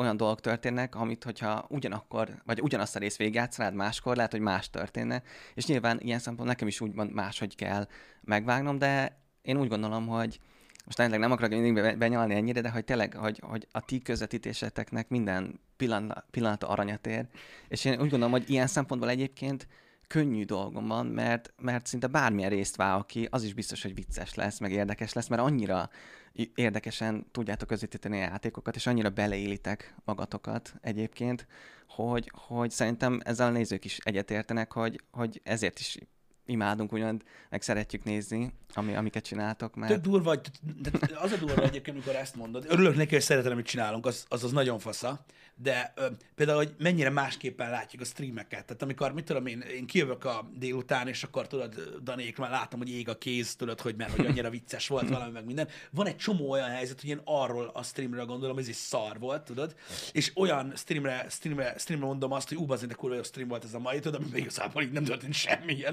Speaker 2: olyan dolgok történnek, amit hogyha ugyanakkor, vagy ugyanazt a részt végigjátszanád máskor, lehet, hogy más történne, és nyilván ilyen szempont nekem is úgy van máshogy kell megvágnom, de én úgy gondolom, hogy most tényleg nem akarok mindig be- benyalni ennyire, de hogy tényleg, hogy, hogy a ti közvetítéseteknek minden pillanat, pillanata aranyat ér, és én úgy gondolom, hogy ilyen szempontból egyébként könnyű dolgom van, mert, mert szinte bármilyen részt vágok ki, az is biztos, hogy vicces lesz, meg érdekes lesz, mert annyira érdekesen tudjátok közvetíteni a játékokat, és annyira beleélitek magatokat egyébként, hogy, hogy szerintem ezzel a nézők is egyetértenek, hogy, hogy ezért is imádunk ugyan, meg szeretjük nézni, ami, amiket csináltok, mert...
Speaker 1: Tök durva, de az a durva egyébként, amikor ezt mondod. Örülök neki, hogy szeretem, amit csinálunk, az az, az nagyon fasza. De ö, például, hogy mennyire másképpen látjuk a streameket. Tehát amikor, mit tudom én, én kijövök a délután, és akkor tudod, Danék, már látom, hogy ég a kéz, tudod, hogy mert hogy annyira vicces volt valami, meg minden. Van egy csomó olyan helyzet, hogy én arról a streamről gondolom, ez is szar volt, tudod, és olyan streamre, streamre, streamre mondom azt, hogy ú, bazd, de kurva jó stream volt ez a mai, tudod, amiben igazából így nem történt semmi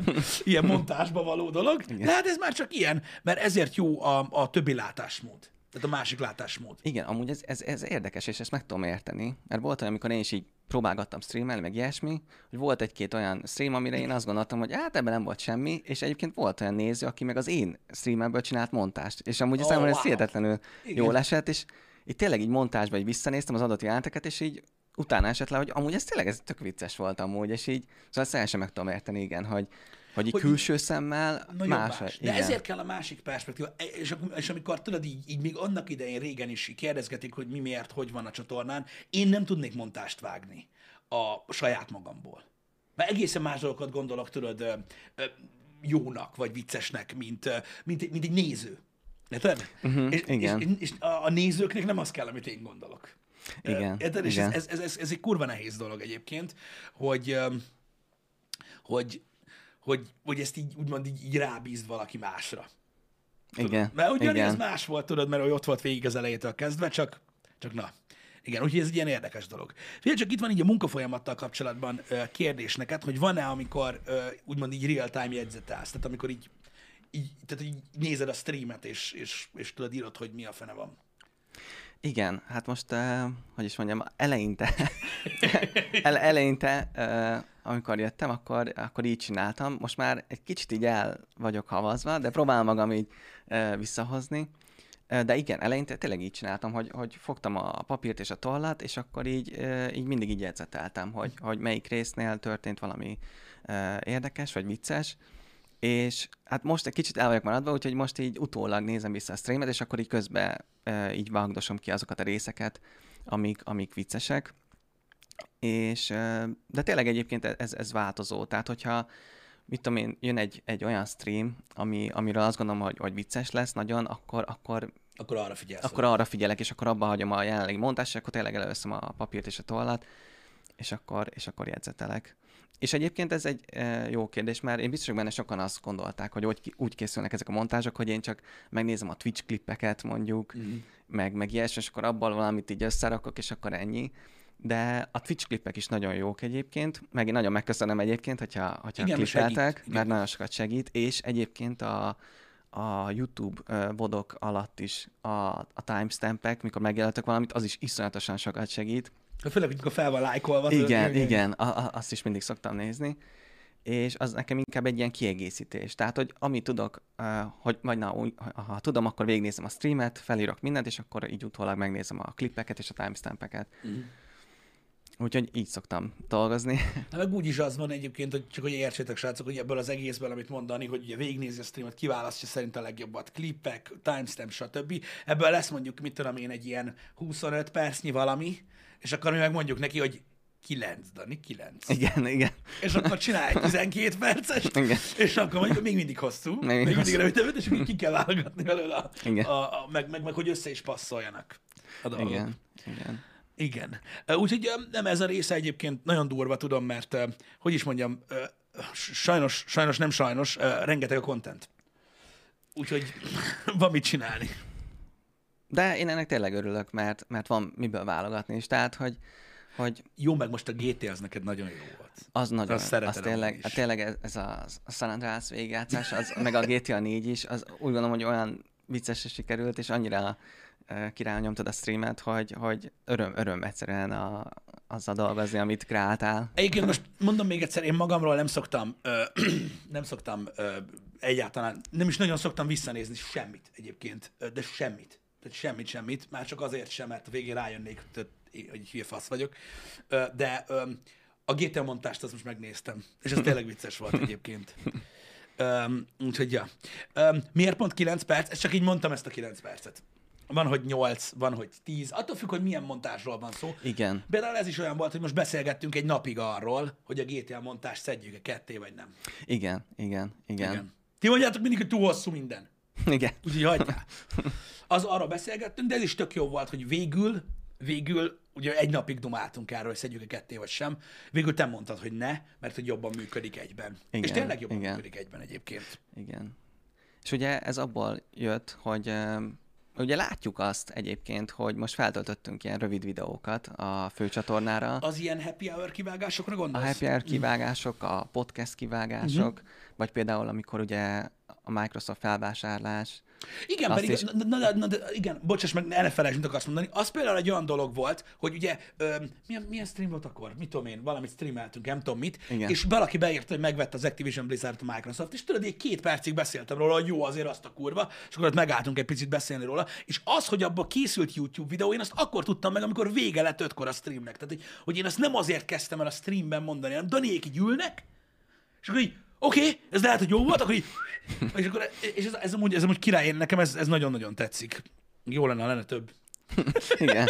Speaker 1: ilyen, montásba való dolog. De hát ez már csak ilyen, mert ezért jó a, a többi látásmód. Tehát a másik látásmód.
Speaker 2: Igen, amúgy ez, ez, ez érdekes, és ezt meg tudom érteni. Mert volt olyan, amikor én is így próbálgattam streamelni, meg ilyesmi, hogy volt egy-két olyan stream, amire én azt gondoltam, hogy hát ebben nem volt semmi, és egyébként volt olyan néző, aki meg az én streamemből csinált montást. És amúgy oh, számomra ez
Speaker 1: wow.
Speaker 2: hihetetlenül
Speaker 1: Igen.
Speaker 2: jól esett, és, így tényleg így montásba így visszanéztem az adott jelenteket, és így utána esett le, hogy amúgy ez tényleg ez tök vicces volt amúgy, és így, szóval ezt el sem meg tudom érteni, igen, hogy, így
Speaker 1: Hogy-
Speaker 2: külső szemmel más.
Speaker 1: más. De
Speaker 2: igen.
Speaker 1: ezért kell a másik perspektíva. E- És, és amikor tudod, így, így még annak idején régen is kérdezgetik, hogy mi miért, hogy van a csatornán, én nem tudnék montást vágni a saját magamból. Mert egészen más dolgokat gondolok, tudod, ö, ö, jónak, vagy viccesnek, mint, mint, mint egy néző. Érted?
Speaker 2: Mhm,
Speaker 1: és,
Speaker 2: igen.
Speaker 1: És, és a, a nézőknek nem az kell, amit én gondolok.
Speaker 2: Igen,
Speaker 1: Érted? És
Speaker 2: igen.
Speaker 1: ez, ez, ez, ez, egy kurva nehéz dolog egyébként, hogy, hogy, hogy, hogy ezt így úgymond így, így rábízd valaki másra. Tudod?
Speaker 2: Igen,
Speaker 1: Mert ugyan
Speaker 2: igen.
Speaker 1: ez más volt, tudod, mert ő ott volt végig az elejétől kezdve, csak, csak na. Igen, úgyhogy ez egy ilyen érdekes dolog. Figyelj, csak itt van így a munkafolyamattal kapcsolatban kérdés neked, hogy van-e, amikor úgymond így real-time jegyzetelsz, tehát amikor így, így, tehát így nézed a streamet, és, és, és tudod, írod, hogy mi a fene van.
Speaker 2: Igen, hát most, uh, hogy is mondjam, eleinte, ele, eleinte, uh, amikor jöttem, akkor, akkor így csináltam. Most már egy kicsit így el vagyok havazva, de próbálom magam így uh, visszahozni. De igen, eleinte tényleg így csináltam, hogy, hogy fogtam a papírt és a tollat, és akkor így, így mindig így jegyzeteltem, hogy, hogy melyik résznél történt valami érdekes vagy vicces, és hát most egy kicsit el vagyok maradva, úgyhogy most így utólag nézem vissza a streamet, és akkor így közben e, így vágdosom ki azokat a részeket, amik, amik viccesek. És, e, de tényleg egyébként ez, ez változó. Tehát, hogyha mit tudom én, jön egy, egy olyan stream, ami, amiről azt gondolom, hogy, hogy vicces lesz nagyon, akkor, akkor,
Speaker 1: Akkor arra figyelsz.
Speaker 2: akkor arra figyelek, és akkor abba hagyom a jelenlegi mondást, és akkor tényleg előveszem a papírt és a tollat, és akkor, és akkor jegyzetelek. És egyébként ez egy e, jó kérdés, mert én biztos, benne sokan azt gondolták, hogy úgy, úgy készülnek ezek a montázsok, hogy én csak megnézem a Twitch klippeket mondjuk,
Speaker 1: Mhm.
Speaker 2: meg, meg ilyesmi, és akkor abból valamit így összerakok, és akkor ennyi. De a Twitch klippek is nagyon jók egyébként, meg én nagyon megköszönöm egyébként, hogyha, hogyha
Speaker 1: Igen,
Speaker 2: klippeltek,
Speaker 1: segít.
Speaker 2: Mert nagyon sokat segít, és egyébként a, a YouTube vodok alatt is a, a timestampek, mikor megjelentek valamit, az is iszonyatosan sokat segít.
Speaker 1: Főleg, amikor fel van lájkolva.
Speaker 2: Igen,
Speaker 1: hogy-
Speaker 2: igen, a, a, azt is mindig szoktam nézni, és az nekem inkább egy ilyen kiegészítés. Tehát, hogy amit tudok, hogy majd na, úgy, ha, tudom, akkor végignézem a streamet, felírok mindent, és akkor így utólag megnézem a klippeket és a timestampeket.
Speaker 1: Mhm.
Speaker 2: Úgyhogy így szoktam dolgozni.
Speaker 1: Hát meg úgy is az van egyébként, hogy csak hogy értsétek, srácok, hogy ebből az egészből, amit mondani, hogy ugye végignézi a streamet, kiválasztja szerint a legjobbat, klippek, timestamp, stb. Ebből lesz mondjuk, mit tudom én, egy ilyen 25 percnyi valami, és akkor mi meg mondjuk neki, hogy 9, Dani, 9.
Speaker 2: igen, igen.
Speaker 1: És akkor csinálj egy 12 perces,
Speaker 2: Igen.
Speaker 1: és akkor mondjuk még mindig hosszú, még,
Speaker 2: mindig
Speaker 1: még mindig rövidebb, és akkor ki kell válogatni belőle, a,
Speaker 2: Igen.
Speaker 1: a, a, meg, meg, meg, hogy össze is passzoljanak a dolgok.
Speaker 2: Igen, igen.
Speaker 1: Igen. Úgyhogy nem ez a része egyébként nagyon durva, tudom, mert hogy is mondjam, sajnos, sajnos nem sajnos, rengeteg a content. Úgyhogy van mit csinálni.
Speaker 2: De én ennek tényleg örülök, mert, mert van miből válogatni is. Tehát, hogy, hogy
Speaker 1: Jó, meg most a GTA az neked nagyon jó volt.
Speaker 2: az nagyon,
Speaker 1: Azt
Speaker 2: az, tényleg,
Speaker 1: is.
Speaker 2: hát tényleg ez, ez a, a San Andreas végigjátszás, az, meg a GTA 4 is, az úgy gondolom, hogy olyan viccesre sikerült, és annyira király nyomtad a streamet, hogy, hogy öröm, öröm egyszerűen a, azzal dolgozni, amit kreáltál.
Speaker 1: Egyébként most mondom még egyszer, én magamról nem szoktam, ö, nem szoktam ö, egyáltalán, nem is nagyon szoktam visszanézni semmit egyébként, de semmit. Tehát semmit, semmit, már csak azért sem, mert a végén rájönnék, hogy hülye fasz vagyok. De a GTA montást azt most megnéztem, és ez tényleg vicces volt egyébként. Um, úgyhogy, ja. Um, miért pont 9 perc? Ezt csak így mondtam ezt a 9 percet. Van, hogy 8, van, hogy 10. Attól függ, hogy milyen montásról van szó.
Speaker 2: Igen.
Speaker 1: Például ez is olyan volt, hogy most beszélgettünk egy napig arról, hogy a GTA montást szedjük-e ketté, vagy nem.
Speaker 2: Igen, igen, igen.
Speaker 1: Igen. Ti mondjátok mindig, hogy túl hosszú minden.
Speaker 2: Igen.
Speaker 1: Úgyhogy hagyjál. Az arra beszélgettünk, de ez is tök jó volt, hogy végül, végül, ugye egy napig dumáltunk erről, hogy szedjük-e ketté, vagy sem. Végül te mondtad, hogy ne, mert hogy jobban működik egyben.
Speaker 2: Igen,
Speaker 1: És tényleg jobban
Speaker 2: igen.
Speaker 1: működik egyben egyébként.
Speaker 2: Igen. És ugye ez abból jött, hogy ugye látjuk azt egyébként, hogy most feltöltöttünk ilyen rövid videókat a főcsatornára.
Speaker 1: Az ilyen happy hour kivágásokra
Speaker 2: A
Speaker 1: gondolsz?
Speaker 2: happy hour kivágások, a podcast kivágások,
Speaker 1: Mhm.
Speaker 2: vagy például amikor ugye a Microsoft felvásárlás,
Speaker 1: Igen,
Speaker 2: Azt
Speaker 1: pedig,
Speaker 2: is-
Speaker 1: na, na, na, de igen, bocsáss meg, ne felejtsd, mit akarsz mondani. Az például egy olyan dolog volt, hogy ugye, ö, milyen, milyen stream volt akkor? Mit tudom én, valamit streameltünk, nem tudom mit,
Speaker 2: Igen.
Speaker 1: és valaki beírta, hogy megvette az Activision Blizzard a Microsoft, és tudod, így két percig beszéltem róla, hogy jó, azért azt a kurva, és akkor ott megálltunk egy picit beszélni róla, és az, hogy abban készült YouTube videó, én azt akkor tudtam meg, amikor vége lett ötkor a streamnek. Tehát, hogy, hogy én azt nem azért kezdtem el a streamben mondani, hanem Daniék így ülnek, és akkor így, oké, okay, ez lehet, hogy jó volt, akkor így, és, akkor, és ez, ez, amúgy, ez amúgy király, én- nekem ez, ez nagyon-nagyon tetszik. Jó lenne, ha lenne több.
Speaker 2: Igen.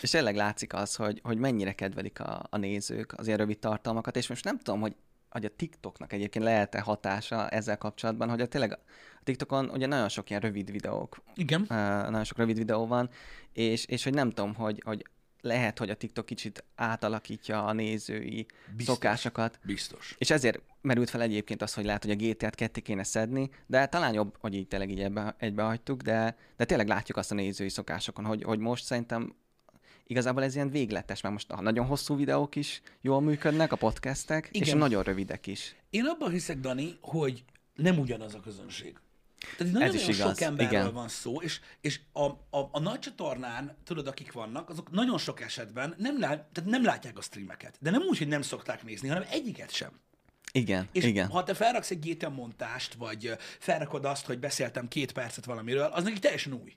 Speaker 2: És tényleg látszik az, hogy, hogy mennyire kedvelik a, a nézők az ilyen rövid tartalmakat, és most nem tudom, hogy, hogy a TikToknak egyébként lehet-e hatása ezzel kapcsolatban, hogy a, tényleg a TikTokon ugye nagyon sok ilyen rövid videók,
Speaker 1: Igen.
Speaker 2: uh, nagyon sok rövid videó van, és, és hogy nem tudom, hogy, hogy lehet, hogy a TikTok kicsit átalakítja a nézői
Speaker 1: Biztos.
Speaker 2: szokásokat,
Speaker 1: Biztos.
Speaker 2: és ezért merült fel egyébként az, hogy lehet, hogy a GTA-t ketté kéne szedni, de talán jobb, hogy így tényleg így ebbe, egybe hagytuk, de, de tényleg látjuk azt a nézői szokásokon, hogy, hogy most szerintem igazából ez ilyen végletes, mert most a nagyon hosszú videók is jól működnek, a podcastek, Igen. és nagyon rövidek is.
Speaker 1: Én abban hiszek, Dani, hogy nem ugyanaz a közönség. Tehát nagyon,
Speaker 2: is
Speaker 1: nagyon
Speaker 2: igaz,
Speaker 1: sok emberről
Speaker 2: igen.
Speaker 1: van szó, és, és a, a, a nagy csatornán, tudod, akik vannak, azok nagyon sok esetben nem, lát, tehát nem látják a streameket. De nem úgy, hogy nem szokták nézni, hanem egyiket sem.
Speaker 2: Igen,
Speaker 1: És
Speaker 2: igen.
Speaker 1: ha te felraksz egy GTA montást, vagy felrakod azt, hogy beszéltem két percet valamiről, az nekik teljesen új.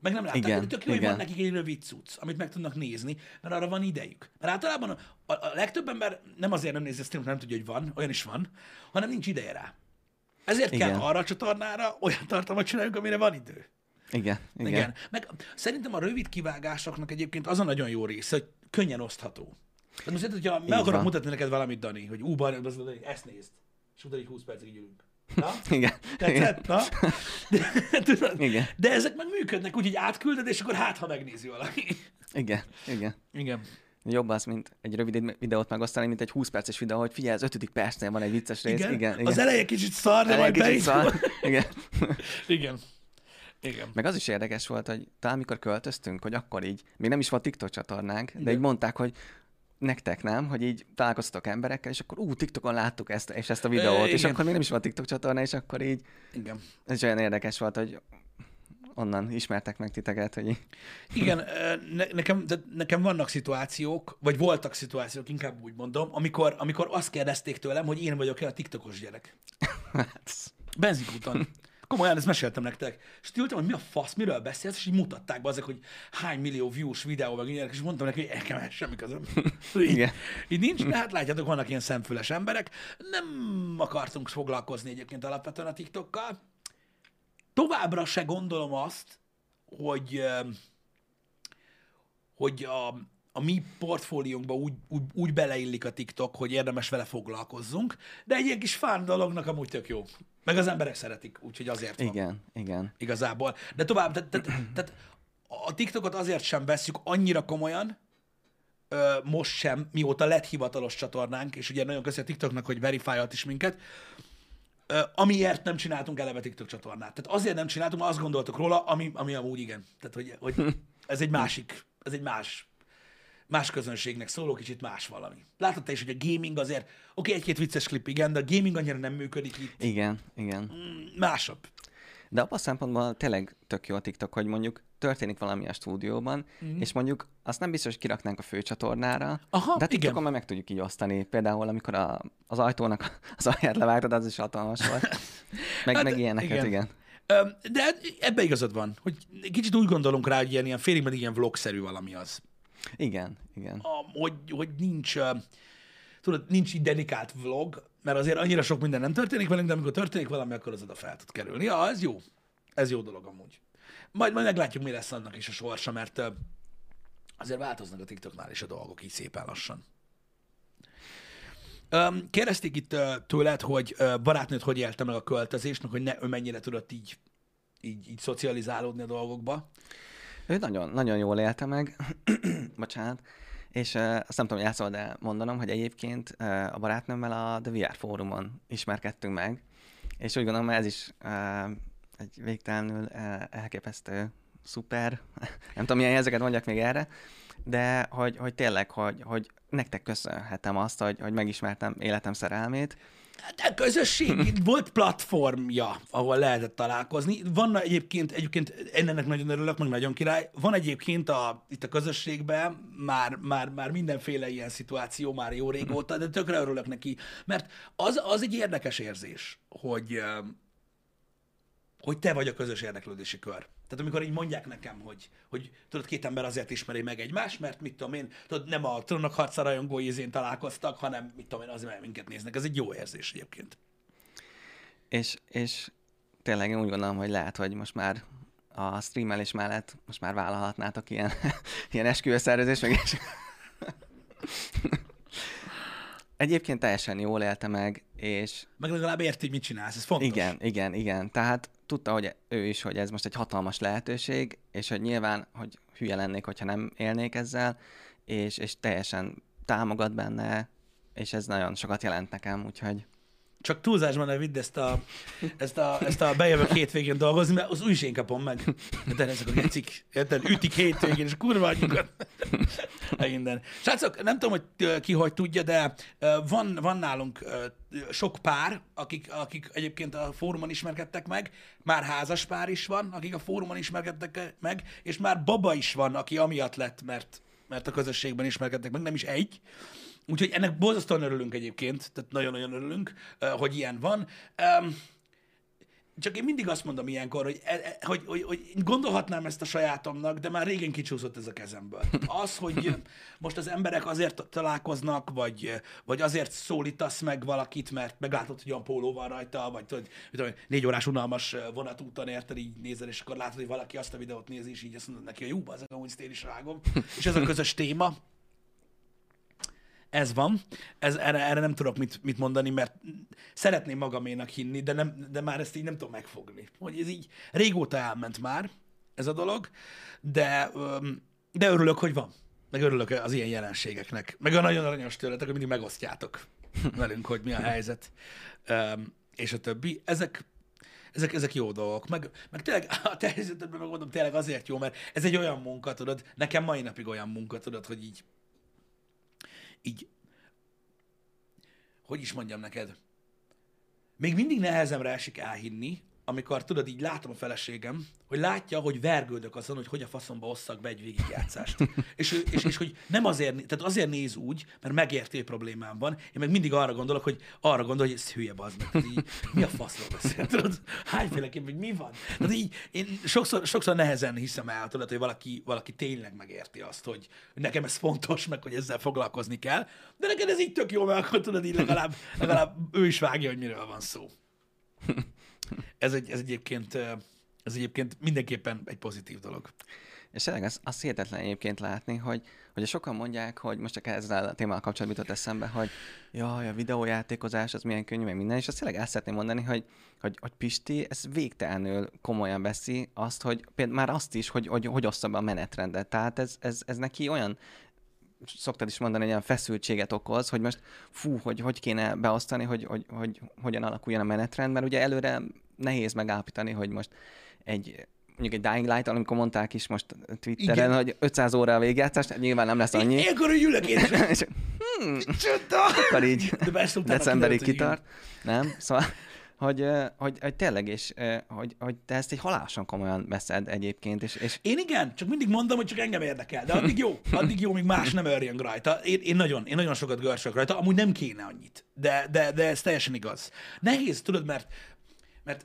Speaker 1: Meg nem látták,
Speaker 2: Igen,
Speaker 1: hogy tök jó, hogy van nekik egy rövid cucc, amit meg tudnak nézni, mert arra van idejük. Mert általában a, a, a legtöbb ember nem azért nem nézi a streamot, nem tudja, hogy van, olyan is van, hanem nincs ideje rá. Ezért
Speaker 2: Igen.
Speaker 1: Kell arra a csatornára olyan tartalmat csináljunk, amire van idő.
Speaker 2: Igen, igen.
Speaker 1: Igen. Igen. Meg szerintem a rövid kivágásoknak egyébként az a nagyon jó része, hogy könnyen osztható. Tehát most érted, hogyha meg
Speaker 2: Így
Speaker 1: akarok mutatni neked valamit, Dani, hogy ú, az- ezt nézd, és utána egy 20 percig így ülünk. Na?
Speaker 2: Igen. Igen.
Speaker 1: Tetszett? Na? De, tudod,
Speaker 2: Igen.
Speaker 1: de ezek meg működnek úgy, hogy átkülded, és akkor hát, ha megnézi valaki.
Speaker 2: Igen, igen.
Speaker 1: Igen.
Speaker 2: Jobb az, mint egy rövid videót megosztani, mint egy 20 perces videó, hogy figyelj, az ötödik percnél van egy vicces rész.
Speaker 1: Igen.
Speaker 2: igen, igen.
Speaker 1: Az eleje kicsit szar, de majd
Speaker 2: kicsit szar. Igen.
Speaker 1: Igen. Igen.
Speaker 2: Meg az is érdekes volt, hogy talán amikor költöztünk, hogy akkor így, még nem is volt TikTok csatornánk, de
Speaker 1: Igen.
Speaker 2: így mondták, hogy nektek nem, hogy így találkoztatok emberekkel, és akkor ú, TikTokon láttuk ezt, és ezt a videót, és
Speaker 1: igen.
Speaker 2: akkor még nem is volt TikTok csatorna, és akkor így,
Speaker 1: Igen.
Speaker 2: ez olyan érdekes volt, hogy onnan ismertek meg titeket, hogy
Speaker 1: Igen, ne, nekem, de nekem vannak szituációk, vagy voltak szituációk, inkább úgy mondom, amikor, amikor azt kérdezték tőlem, hogy én vagyok-e a TikTokos gyerek.
Speaker 2: hát,
Speaker 1: Benzinkúton. Komolyan, ezt meséltem nektek. És ültem, hogy mi a fasz, miről beszélsz, és így mutatták be azok, hogy hány millió views videó, meg ilyenek, és mondtam neki, hogy nekem ez semmi közöm. így,
Speaker 2: Igen.
Speaker 1: így nincs, de hát látjátok, vannak ilyen szemfüles emberek. Nem akartunk foglalkozni egyébként alapvetően a TikTokkal. Továbbra se gondolom azt, hogy, hogy a, a mi portfóliónkba úgy, úgy, úgy beleillik a TikTok, hogy érdemes vele foglalkozzunk, de egy ilyen kis fán dolognak amúgy tök jó. Meg az emberek szeretik, úgyhogy azért van
Speaker 2: igen, igen.
Speaker 1: igazából. De tovább, tehát, tehát, tehát a TikTokot azért sem veszük annyira komolyan, ö, most sem, mióta lett hivatalos csatornánk, és ugye nagyon köszi a TikToknak, hogy verifáljat is minket, ö, amiért nem csináltunk eleve TikTok csatornát. Tehát azért nem csináltunk, mert azt gondoltuk róla, ami, ami amúgy igen. Tehát, hogy, hogy ez egy másik, ez egy más, más közönségnek szóló, kicsit más valami. Látod te is, hogy a gaming azért, oké, okay, egy-két vicces klip, igen, de a gaming annyira nem működik itt.
Speaker 2: Igen, igen.
Speaker 1: Mm, Másabb.
Speaker 2: De abban a szempontból tényleg tök jó a TikTok, hogy mondjuk történik valami a stúdióban, mm. és mondjuk azt nem biztos, hogy kiraknánk a főcsatornára,
Speaker 1: Aha,
Speaker 2: de. TikTokon már meg tudjuk így osztani. Például, amikor a, az ajtónak az alját levágtad, az is hatalmas volt. Meg,
Speaker 1: Hát,
Speaker 2: meg ilyeneket,
Speaker 1: igen.
Speaker 2: igen.
Speaker 1: De ebbe igazad van, hogy kicsit úgy gondolunk rá, hogy ilyen, ilyen félig meddig ilyen vlogszerű valami az.
Speaker 2: Igen, igen.
Speaker 1: A, hogy, hogy nincs, tudod, nincs így dedikált vlog, mert azért annyira sok minden nem történik velünk, de amikor történik valami, akkor az oda fel tud kerülni. Ja, ez jó. Ez jó dolog amúgy. Majd, majd meglátjuk, mi lesz annak is a sorsa, mert azért változnak a TikToknál is a dolgok így szépen lassan. Öm, Kérdezték itt tőled, hogy ö, barátnőd hogy élte meg a költözést, hogy ne, ő mennyire tudott így, így, így szocializálódni a dolgokba.
Speaker 2: Ő nagyon, nagyon jól élte meg, bocsánat, és uh, azt nem tudom, hogy el mondanom, hogy egyébként uh, a barátnőmmel a The VR fórumon ismerkedtünk meg, és úgy gondolom, ez is uh, egy végtelenül uh, elképesztő, szuper, nem tudom, milyen jelzeket mondjak még erre, de hogy, hogy tényleg, hogy, hogy nektek köszönhetem azt, hogy, hogy megismertem életem szerelmét,
Speaker 1: De közösség, volt platformja, ahol lehetett találkozni. Van egyébként, egyébként ennek nagyon örülök, meg nagyon király. Van egyébként a, itt a közösségben már, már, már mindenféle ilyen szituáció már jó régóta, de tökre örülök neki, mert az, az egy érdekes érzés, hogy, hogy te vagy a közös érdeklődési kör. Tehát amikor így mondják nekem, hogy, hogy tudod, két ember azért ismeri meg egymást, mert mit tudom én, tudod, nem a trónok harca rajongói izén találkoztak, hanem mit tudom én, azért, mert minket néznek. Ez egy jó érzés egyébként.
Speaker 2: És, és tényleg én úgy gondolom, hogy lehet, hogy most már a streamelés mellett most már vállalhatnátok ilyen, ilyen esküvőszervezés, meg is. Egyébként teljesen jól élte meg, és...
Speaker 1: Meg legalább érti, hogy mit csinálsz, ez fontos.
Speaker 2: Igen, igen, igen. Tehát tudta, hogy ő is, hogy ez most egy hatalmas lehetőség, és hogy nyilván, hogy hülye lennék, hogyha nem élnék ezzel, és, és teljesen támogat benne, és ez nagyon sokat jelent nekem, úgyhogy...
Speaker 1: Csak túlzásban ne vidd ezt a, ezt a, ezt a bejövök hétvégén dolgozni, mert az új is én kapom meg. De ezek a gecik, érted? Ütik hétvégén, és kurva anyukat. Minden. Srácok, nem tudom, hogy ki hogy tudja, de van, van nálunk sok pár, akik, akik egyébként a fórumon ismerkedtek meg, már házas pár is van, akik a fórumon ismerkedtek meg, és már baba is van, aki amiatt lett, mert, mert a közösségben ismerkedtek meg, nem is egy. Úgyhogy ennek borzasztóan örülünk egyébként, tehát nagyon-nagyon örülünk, hogy ilyen van. Csak én mindig azt mondom ilyenkor, hogy, e, e, hogy, hogy, hogy gondolhatnám ezt a sajátomnak, de már régen kicsúszott ez a kezemből. Az, hogy most az emberek azért találkoznak, vagy, vagy azért szólítasz meg valakit, mert meglátod, hogy olyan póló van rajta, vagy tudod, tudom, négy órás unalmas vonatúton érted, így nézel, és akkor látod, hogy valaki azt a videót nézi, és így azt mondod neki, hogy jó, ezek amúgy én is rágom. És ez a közös téma, ez van, ez, erre, erre nem tudok mit, mit mondani, mert szeretném magaménak hinni, de, nem, de már ezt így nem tudom megfogni. Hogy ez így régóta elment már, ez a dolog, de, de örülök, hogy van. Meg örülök az ilyen jelenségeknek. Meg a nagyon aranyos tőletek, hogy mindig megosztjátok velünk, hogy mi a helyzet, és a többi. Ezek, ezek, ezek jó dolgok. Meg, meg tényleg a te helyzetedben megmondom, tényleg azért jó, mert ez egy olyan munka, tudod, nekem mai napig olyan munka, tudod, hogy így így, hogy is mondjam neked, még mindig nehezemre esik elhinni, amikor tudod, így látom a feleségem, hogy látja, hogy vergődök azon, hogy hogy a faszomba osszak be egy végigjátszást. és, és, és, hogy nem azért, tehát azért néz úgy, mert megérti, hogy problémám van. Én meg mindig arra gondolok, hogy arra gondol, hogy ez hülye meg. Így, mi a faszról beszél? Tudod, hányféleképp, hogy mi van? Tehát így, én sokszor, sokszor nehezen hiszem el, tudod, hogy valaki, valaki tényleg megérti azt, hogy nekem ez fontos, meg hogy ezzel foglalkozni kell. De neked ez így tök jó, mert akkor tudod, így legalább, legalább ő is vágja, hogy miről van szó. Ez, egy, ez egyébként ez egyébként mindenképpen egy pozitív dolog.
Speaker 2: És tényleg az, az hihetetlen egyébként látni, hogy, hogy sokan mondják, hogy most csak ezzel a témával kapcsolatban jutott eszembe, hogy jaj, a videójátékozás az milyen könnyű, meg minden, és azt tényleg el szeretném mondani, hogy, hogy, hogy Pisti ez végtelenül komolyan veszi azt, hogy például már azt is, hogy, hogy, hogy oszta be a menetrendet. Tehát ez, ez, ez neki olyan szoktad is mondani, hogy olyan feszültséget okoz, hogy most fú, hogy hogy kéne beosztani, hogy, hogy, hogy hogyan alakuljon a menetrend, mert ugye előre nehéz megállapítani, hogy most egy mondjuk egy Dying Light, amikor mondták is most Twitteren, Igen. hogy 500 óra a végjátszás, nyilván nem lesz annyi.
Speaker 1: Ilyenkor ülök én és...
Speaker 2: hmm, akkor így De decemberig kitart. Nem? Szóval hogy, hogy, hogy tényleg, és hogy, hogy te ezt egy halálosan komolyan veszed egyébként. És, és...
Speaker 1: Én igen, csak mindig mondom, hogy csak engem érdekel, de addig jó, addig jó, míg más nem örjön rajta. Én, én, nagyon, én nagyon sokat görcsök rajta, amúgy nem kéne annyit, de, de, de ez teljesen igaz. Nehéz, tudod, mert, mert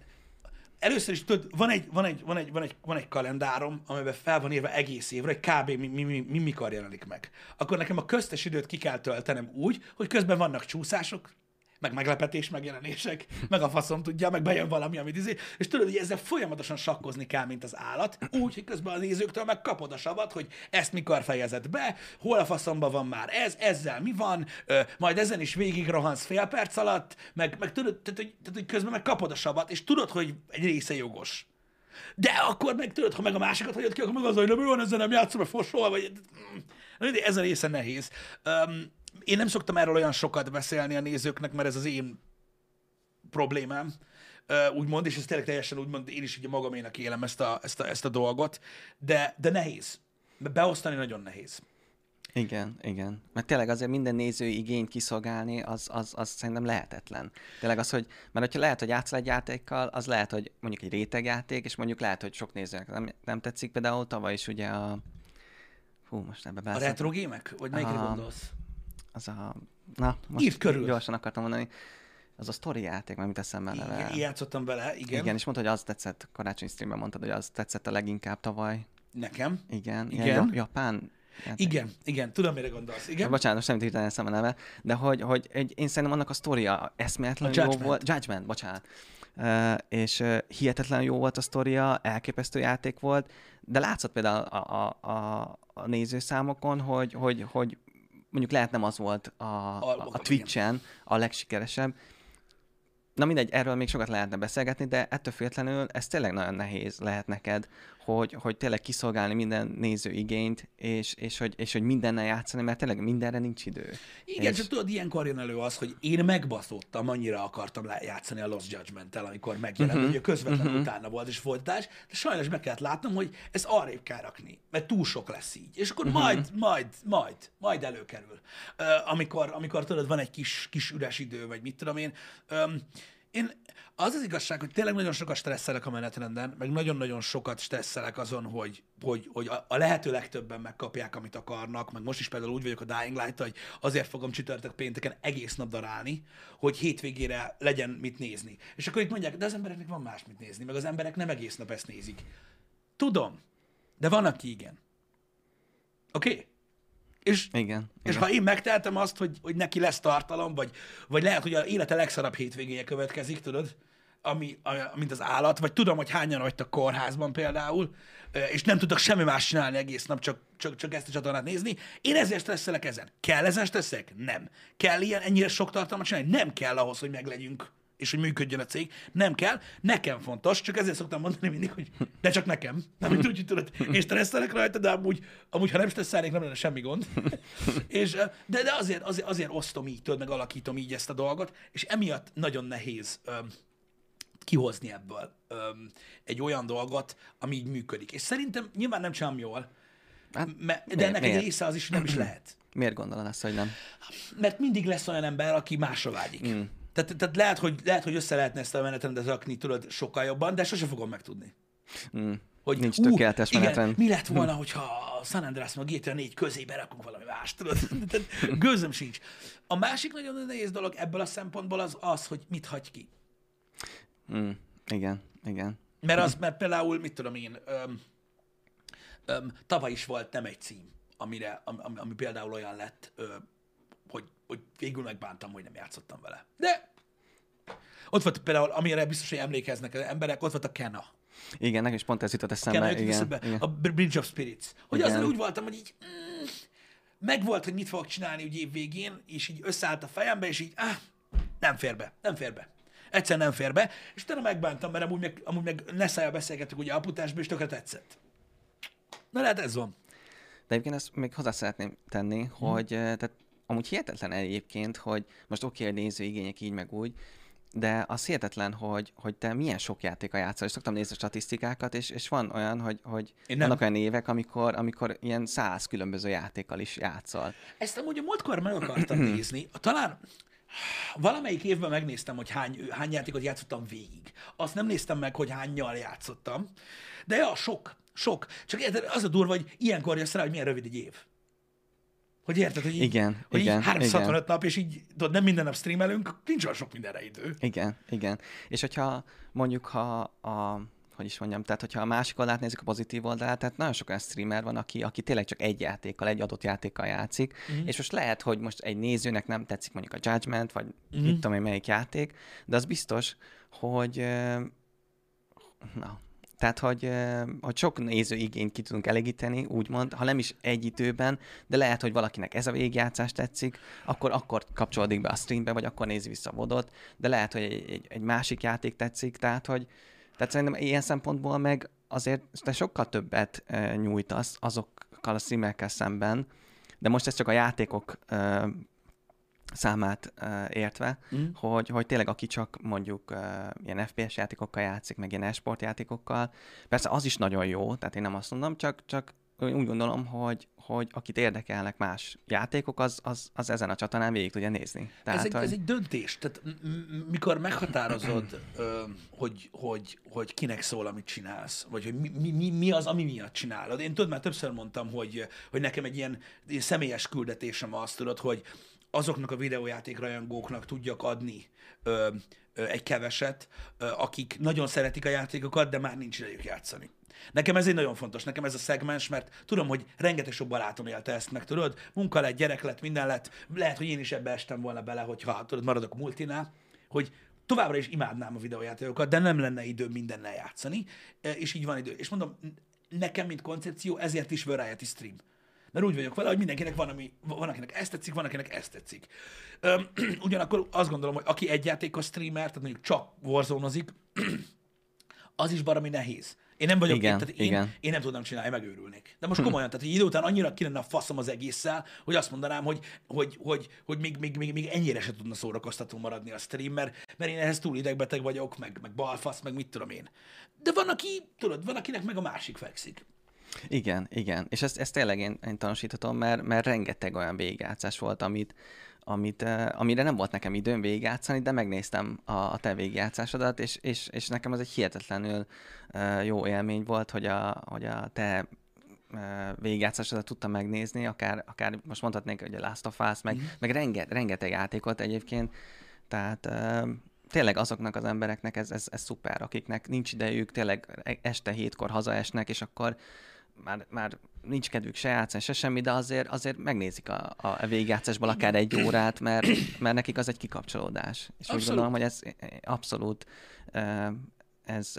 Speaker 1: először is tudod, van egy, van egy, van egy, van egy, van egy kalendárom, amiben fel van írva egész évre, hogy kb. Mi, mi, mi, mi mikor jelenik meg. Akkor nekem a köztes időt ki kell töltenem úgy, hogy közben vannak csúszások, meg meglepetés megjelenések, meg a faszom tudja, meg bejön valami, amit izé, és tudod, hogy ezzel folyamatosan sakkozni kell, mint az állat, úgy, hogy közben a nézőktől meg kapod a savat, hogy ezt mikor fejezed be, hol a faszomba van már ez, ezzel mi van, ö, majd ezen is végig rohansz fél perc alatt, meg, meg tudod, tehát, hogy, tehát, hogy közben meg kapod a savat, és tudod, hogy egy része jogos. De akkor meg tudod, ha meg a másikat hagyod ki, akkor meg az, hogy nem van, ezzel nem játszom, mert fosol, vagy... Ez a része nehéz. Um, én nem szoktam erről olyan sokat beszélni a nézőknek, mert ez az én problémám, úgymond, és ez tényleg teljesen úgymond, én is ugye magaménak élem ezt a, ezt a, ezt a dolgot, de, de nehéz. Beosztani nagyon nehéz.
Speaker 2: Igen, igen. Mert tényleg azért minden néző igényt kiszolgálni, az, az, az szerintem lehetetlen. Tényleg az, hogy, mert hogyha lehet, hogy játszol egy játékkal, az lehet, hogy mondjuk egy rétegjáték, és mondjuk lehet, hogy sok nézőnek nem, nem tetszik. Például tavaly is ugye a... Fú, most ebbe
Speaker 1: A retro gémek? Vagy melyikre
Speaker 2: A-
Speaker 1: gondolsz?
Speaker 2: Az a... Na, most
Speaker 1: Írd körül.
Speaker 2: gyorsan akartam mondani. Az a sztori játék, mert mit eszembe
Speaker 1: Igen,
Speaker 2: neve.
Speaker 1: én játszottam vele, igen.
Speaker 2: Igen. igen, és mondta, hogy az tetszett, karácsony streamben mondtad, hogy az tetszett a leginkább tavaly.
Speaker 1: Nekem.
Speaker 2: Igen.
Speaker 1: Igen.
Speaker 2: Ilyen ja- japán játék.
Speaker 1: Igen, igen, tudom, mire gondolsz.
Speaker 2: Ja.
Speaker 1: Igen?
Speaker 2: Bocsánat, most nem hirtelen eszembe neve, de hogy, hogy egy, én szerintem annak a sztoria eszméletlenül
Speaker 1: A
Speaker 2: jó volt. Judgment, bocsánat. Uh, és uh, hihetetlen jó volt a sztoria, elképesztő játék volt, de látszott például a, a, a, a nézőszámokon, hogy, hogy, hogy mondjuk lehet nem az volt a, a. Twitch-en a legsikeresebb. Na mindegy, erről még sokat lehetne beszélgetni, de ettől függetlenül ez tényleg nagyon nehéz lehet neked, hogy, hogy tényleg kiszolgálni minden néző igényt, és, és, hogy, és hogy mindennel játszani, mert tényleg mindenre nincs idő.
Speaker 1: Igen,
Speaker 2: És-
Speaker 1: csak tudod, ilyenkor jön elő az, hogy én megbaszottam, annyira akartam játszani a Lost Judgment-tel, amikor megjelent,
Speaker 2: Mhm.
Speaker 1: uh-huh. ugye közvetlenül uh-huh. utána volt és folytatás, de sajnos be kellett látnom, hogy ez arrébb kell rakni, mert túl sok lesz így. És akkor uh-huh. majd, majd, majd, majd előkerül. Uh, amikor, amikor tudod, van egy kis, kis üres idő, vagy mit tudom én. Um, én, az az igazság, hogy tényleg nagyon sokat stresszelek a menetrenden, meg nagyon-nagyon sokat stresszelek azon, hogy, hogy, hogy a, lehető legtöbben megkapják, amit akarnak, meg most is például úgy vagyok a Dying light hogy azért fogom csütörtök pénteken egész nap darálni, hogy hétvégére legyen mit nézni. És akkor itt mondják, de az embereknek van más mit nézni, meg az emberek nem egész nap ezt nézik. Tudom, de van, aki igen. Oké? Okay? És
Speaker 2: Igen.
Speaker 1: és
Speaker 2: igen.
Speaker 1: ha én megtehetem azt, hogy, hogy neki lesz tartalom, vagy, vagy lehet, hogy a élete legszarabb hétvégéje következik, tudod, ami, a- mint az állat, vagy tudom, hogy hányan vagytok kórházban például, és nem tudok semmi más csinálni egész nap, csak, csak, csak ezt a csatornát nézni. Én ezért stresszelek ezen. Kell ezen stresszelek? Nem. Kell ilyen ennyire sok tartalmat csinálni? Nem kell ahhoz, hogy meglegyünk és hogy működjön a cég. Nem kell. Nekem fontos, csak ezért szoktam mondani mindig, hogy de csak nekem. Nem, úgy, hogy tudod, én stresszelek rajta, de amúgy, amúgy ha nem stresszelnék, nem lenne semmi gond. és, de, de azért, azért, azért osztom így, tudod, meg alakítom így ezt a dolgot, és emiatt nagyon nehéz öm, kihozni ebből öm, egy olyan dolgot, ami így működik. És szerintem nyilván nem csinálom jól,
Speaker 2: Hát,
Speaker 1: me- de
Speaker 2: miért- miért?
Speaker 1: része az is, nem is lehet.
Speaker 2: Miért gondolod azt, hogy nem?
Speaker 1: Mert mindig lesz olyan ember, aki másra vágyik. Mm. Tehát, tehát lehet, hogy, lehet, hogy össze lehetne ezt a menetrendet rakni, tudod, sokkal jobban, de sose fogom megtudni.
Speaker 2: Mm.
Speaker 1: Hogy,
Speaker 2: Nincs tökéletes
Speaker 1: igen,
Speaker 2: menetrend.
Speaker 1: Mi lett volna, hogyha a San Andreas meg GTA 4 közé berakunk valami más, tudod? Tehát Gőzöm sincs. A másik nagyon nehéz dolog ebből a szempontból az az, hogy mit hagy ki.
Speaker 2: Mm. Igen, igen.
Speaker 1: Mert az, mert például, mit tudom én, öm, öm, tavaly is volt nem egy cím, amire, ami, ami, például olyan lett, ö, hogy, hogy végül megbántam, hogy nem játszottam vele. De ott volt például, amire biztos, hogy emlékeznek az emberek, ott volt a Kena.
Speaker 2: Igen, nekem is pont ez jutott eszembe.
Speaker 1: Kena
Speaker 2: igen,
Speaker 1: eszembe,
Speaker 2: igen.
Speaker 1: a Bridge of Spirits. Hogy
Speaker 2: Igen.
Speaker 1: azon úgy voltam, hogy így mm, megvolt, hogy mit fogok csinálni úgy év végén, és így összeállt a fejembe, és így ah, nem fér be, nem fér be. Egyszer nem fér be, és utána megbántam, mert amúgy meg, amúgy meg Nessája beszélgettük ugye aputásba, és tökre tetszett. Na lehet ez van.
Speaker 2: De egyébként ezt még hozzá szeretném tenni,
Speaker 1: Mhm.
Speaker 2: hogy eh, tehát amúgy hihetetlen egyébként, hogy most oké, okay, a néző igények így meg úgy, de az hihetetlen, hogy, hogy te milyen sok játéka játszol, és szoktam nézni a statisztikákat, és, és van olyan, hogy, hogy
Speaker 1: Én nem.
Speaker 2: vannak olyan évek, amikor, amikor ilyen száz különböző játékkal is játszol.
Speaker 1: Ezt amúgy a múltkor meg akartam nézni. Talán valamelyik évben megnéztem, hogy hány, hány játékot játszottam végig. Azt nem néztem meg, hogy hányjal játszottam. De ja, sok. Sok. Csak az a durva, hogy ilyenkor jössz rá, hogy milyen rövid egy év. Hogy érted, hogy így,
Speaker 2: Igen,
Speaker 1: hogy
Speaker 2: igen,
Speaker 1: így 365 nap, és így tudod, nem minden nap streamelünk, nincs olyan sok mindenre idő.
Speaker 2: Igen, igen. És hogyha mondjuk, ha a, hogy is mondjam, tehát hogyha a másik oldalát nézzük, a pozitív oldalát, tehát nagyon sok olyan streamer van, aki, aki tényleg csak egy játékkal, egy adott játékkal játszik, mm-hmm. és most lehet, hogy most egy nézőnek nem tetszik mondjuk a Judgment, vagy mm-hmm. mit tudom én melyik játék, de az biztos, hogy na, tehát, hogy, hogy sok néző igényt ki tudunk elégíteni, úgymond, ha nem is egy időben, de lehet, hogy valakinek ez a végigjátszás tetszik, akkor, akkor kapcsolódik be a streambe, vagy akkor nézi vissza a vodot, de lehet, hogy egy, egy, egy másik játék tetszik, tehát, hogy tehát szerintem ilyen szempontból meg azért te sokkal többet nyújtasz azokkal a streamerekkel szemben, de most ez csak a játékok számát uh, értve,
Speaker 1: Mm.
Speaker 2: hogy, hogy tényleg aki csak mondjuk uh, ilyen FPS játékokkal játszik, meg ilyen esport játékokkal, persze az is nagyon jó, tehát én nem azt mondom, csak, csak úgy gondolom, hogy, hogy akit érdekelnek más játékok, az, az, az ezen a csatornán végig tudja nézni.
Speaker 1: Tehát, ez, egy, hogy... ez egy döntés. Tehát mikor meghatározod, ö, hogy, hogy, hogy kinek szól, amit csinálsz, vagy hogy mi, mi, mi az, ami miatt csinálod. Én tudod, már többször mondtam, hogy, hogy nekem egy ilyen, ilyen személyes küldetésem azt tudod, hogy azoknak a videójáték rajongóknak tudjak adni ö, ö, egy keveset, ö, akik nagyon szeretik a játékokat, de már nincs idejük játszani. Nekem ez egy nagyon fontos, nekem ez a szegmens, mert tudom, hogy rengeteg sok barátom élte ezt meg, tudod, munka lett, gyerek lett, minden lett, lehet, hogy én is ebbe estem volna bele, hogyha tudod, maradok multinál, hogy továbbra is imádnám a videójátékokat, de nem lenne idő mindennel játszani, és így van idő. És mondom, nekem, mint koncepció, ezért is variety stream. Mert úgy vagyok vele, hogy mindenkinek van, ami, van akinek ezt tetszik, van akinek ezt tetszik. Üm, ugyanakkor azt gondolom, hogy aki egy játékos streamer, tehát mondjuk csak warzone az is baromi nehéz. Én nem vagyok, igen, tehát én, igen. én nem tudnám csinálni, megőrülnék. De most komolyan, tehát egy idő után annyira ki lenne a faszom az egésszel, hogy azt mondanám, hogy, hogy, hogy, hogy még, még, még, még ennyire se tudna szórakoztató maradni a stream, mert, mert én ehhez túl idegbeteg vagyok, meg, meg balfasz, meg mit tudom én. De van, aki, tudod, van, akinek meg a másik fekszik.
Speaker 2: Igen, igen. És ezt, ezt tényleg én, én tanúsíthatom, mert, mert rengeteg olyan végigjátszás volt, amit, amit, uh, amire nem volt nekem időm végigjátszani, de megnéztem a, a te végigjátszásodat, és, és, és nekem az egy hihetetlenül uh, jó élmény volt, hogy a, hogy a te uh, végigjátszásodat tudtam megnézni, akár, akár most mondhatnék, hogy a Last of Us, meg, mm. meg renget, rengeteg játékot egyébként, tehát uh, tényleg azoknak az embereknek ez, ez, ez szuper, akiknek nincs idejük, tényleg e, este hétkor hazaesnek, és akkor már, már nincs kedvük se játszani, se semmi, de azért, azért megnézik a, a végigjátszásból akár egy órát, mert, mert nekik az egy kikapcsolódás. És abszolút. úgy gondolom, hogy ez abszolút ez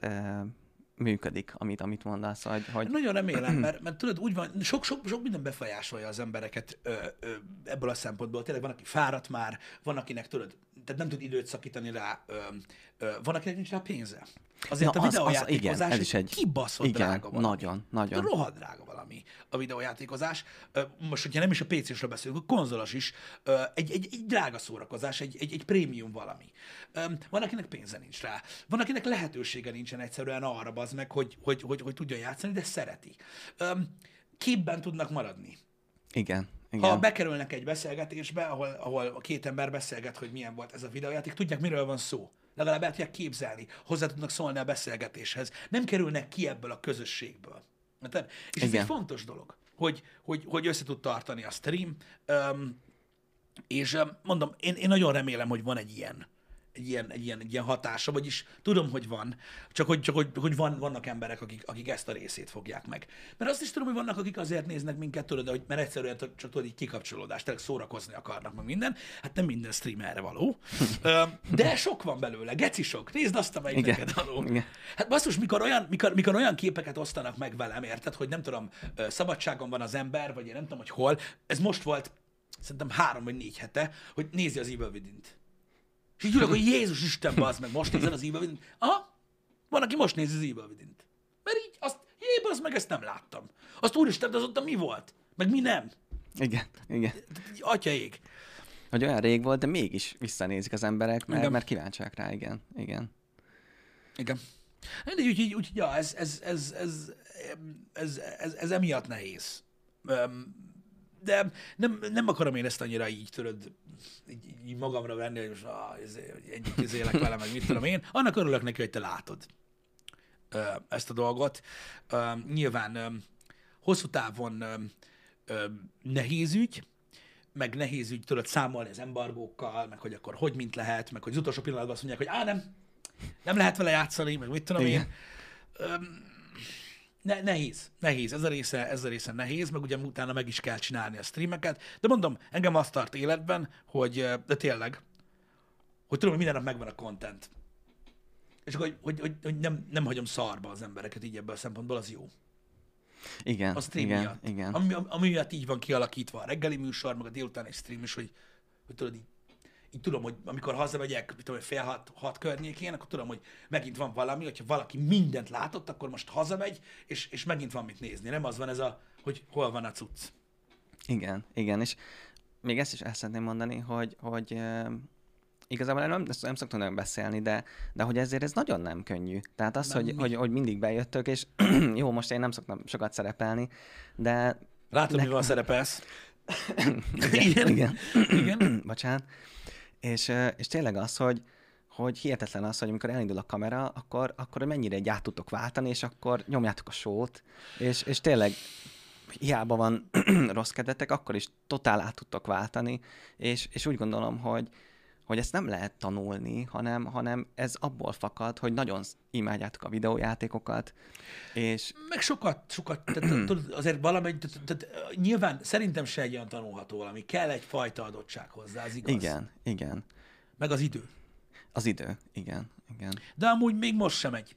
Speaker 2: működik, amit, amit mondasz. Hogy, hogy...
Speaker 1: Nagyon remélem, mert, mert tudod, úgy van, sok, sok, sok minden befolyásolja az embereket ö, ö, ebből a szempontból. Tényleg van, aki fáradt már, van, akinek tudod, tehát nem tud időt szakítani rá, ö, ö, van, akinek nincs rá pénze. Azért ja, a videójátékozás az, az, igen, egy kibaszott igen, drága valami.
Speaker 2: Nagyon, nagyon.
Speaker 1: Rohadt drága valami a videójátékozás. Most, hogyha nem is a PC-sről beszélünk, a konzolos is egy, egy, egy drága szórakozás, egy, egy, egy prémium valami. Van, akinek pénze nincs rá. Van, akinek lehetősége nincsen egyszerűen arra az meg, hogy, hogy, hogy, hogy tudjon játszani, de szereti. Képben tudnak maradni.
Speaker 2: Igen. Igen.
Speaker 1: Ha bekerülnek egy beszélgetésbe, ahol, ahol a két ember beszélget, hogy milyen volt ez a videójáték, tudják, miről van szó legalább el tudják képzelni, hozzá tudnak szólni a beszélgetéshez. Nem kerülnek ki ebből a közösségből. És ez egy fontos dolog, hogy, hogy, hogy össze tud tartani a stream, um, és um, mondom, én, én nagyon remélem, hogy van egy ilyen egy ilyen, egy ilyen, egy ilyen hatása, vagyis tudom, hogy van, csak hogy, csak hogy, hogy van, vannak emberek, akik, akik ezt a részét fogják meg. Mert azt is tudom, hogy vannak, akik azért néznek minket, tudod, hogy, mert egyszerűen csak tudod, így kikapcsolódást, tényleg szórakozni akarnak, meg minden. Hát nem minden stream erre való. De sok van belőle, geci sok. Nézd azt, amelyik Igen. neked való. Igen. Hát basszus, mikor olyan, mikor, mikor olyan képeket osztanak meg velem, érted, hogy nem tudom, szabadságon van az ember, vagy én nem tudom, hogy hol. Ez most volt, szerintem három vagy négy hete, hogy nézi az Evil Within-t és így ülök, hogy Jézus Isten, bazd meg, most nézel az Evil within Aha, van, aki most nézi az Evil within Mert így azt, jé, bazd meg, ezt nem láttam. Azt úristen, az ott mi volt? Meg mi nem?
Speaker 2: Igen, igen.
Speaker 1: Atyaik.
Speaker 2: Hogy olyan rég volt, de mégis visszanézik az emberek, mert, igen. mert kíváncsiak rá, igen. Igen.
Speaker 1: Igen. De úgyhogy, úgy, ja, ez, ez, ez, ez, ez, ez, ez emiatt nehéz. De nem, nem akarom én ezt annyira így, tudod, így, így magamra venni, hogy most ah, egyik izé, élek vele, meg mit tudom én. Annak örülök neki, hogy te látod ezt a dolgot. Nyilván hosszú távon nehéz ügy, meg nehéz ügy tudod számolni az embargókkal, meg hogy akkor hogy mint lehet, meg hogy az utolsó pillanatban azt mondják, hogy á, nem, nem lehet vele játszani, meg mit tudom Igen. én ne, nehéz, nehéz, ez a, része, ez a része nehéz, meg ugye utána meg is kell csinálni a streameket, de mondom, engem azt tart életben, hogy, de tényleg, hogy tudom, hogy minden nap megvan a content. És akkor, hogy, hogy, hogy, hogy nem, nem hagyom szarba az embereket így ebből a szempontból, az jó.
Speaker 2: Igen,
Speaker 1: a stream
Speaker 2: igen,
Speaker 1: miatt.
Speaker 2: igen.
Speaker 1: Ami, ami miatt így van kialakítva a reggeli műsor, meg a délutáni stream is, hogy, hogy tudod, így így tudom, hogy amikor hazamegyek, tudom, fél hat, hat környékén, akkor tudom, hogy megint van valami, hogyha valaki mindent látott, akkor most hazamegy, és, és megint van mit nézni. Nem az van ez a, hogy hol van a cucc.
Speaker 2: Igen, igen, és még ezt is el szeretném mondani, hogy, hogy igazából nem, nem szoktam nagyon beszélni, de, de hogy ezért ez nagyon nem könnyű. Tehát az,
Speaker 1: Nem,
Speaker 2: hogy,
Speaker 1: mi?
Speaker 2: hogy, hogy mindig bejöttök, és jó, most én nem szoktam sokat szerepelni, de
Speaker 1: Látod,
Speaker 2: Ne-
Speaker 1: mivel szerepelsz?
Speaker 2: igen, igen.
Speaker 1: Igen.
Speaker 2: bocsánat. És, és tényleg az, hogy, hogy hihetetlen az, hogy amikor elindul a kamera, akkor, akkor mennyire egy át tudtok váltani, és akkor nyomjátok a sót, és, és tényleg hiába van rossz kedvetek, akkor is totál át tudtok váltani, és, és úgy gondolom, hogy, hogy ezt nem lehet tanulni, hanem, hanem ez abból fakad, hogy nagyon imádjátok a videójátékokat, és
Speaker 1: Meg sokat, sokat, tehát, tudod, azért valamely, tehát, tehát, nyilván szerintem se egy olyan tanulható valami. Kell egyfajta adottság hozzá, az igaz.
Speaker 2: igen, igen,
Speaker 1: Meg az idő.
Speaker 2: az idő, igen, igen.
Speaker 1: De amúgy még most sem megy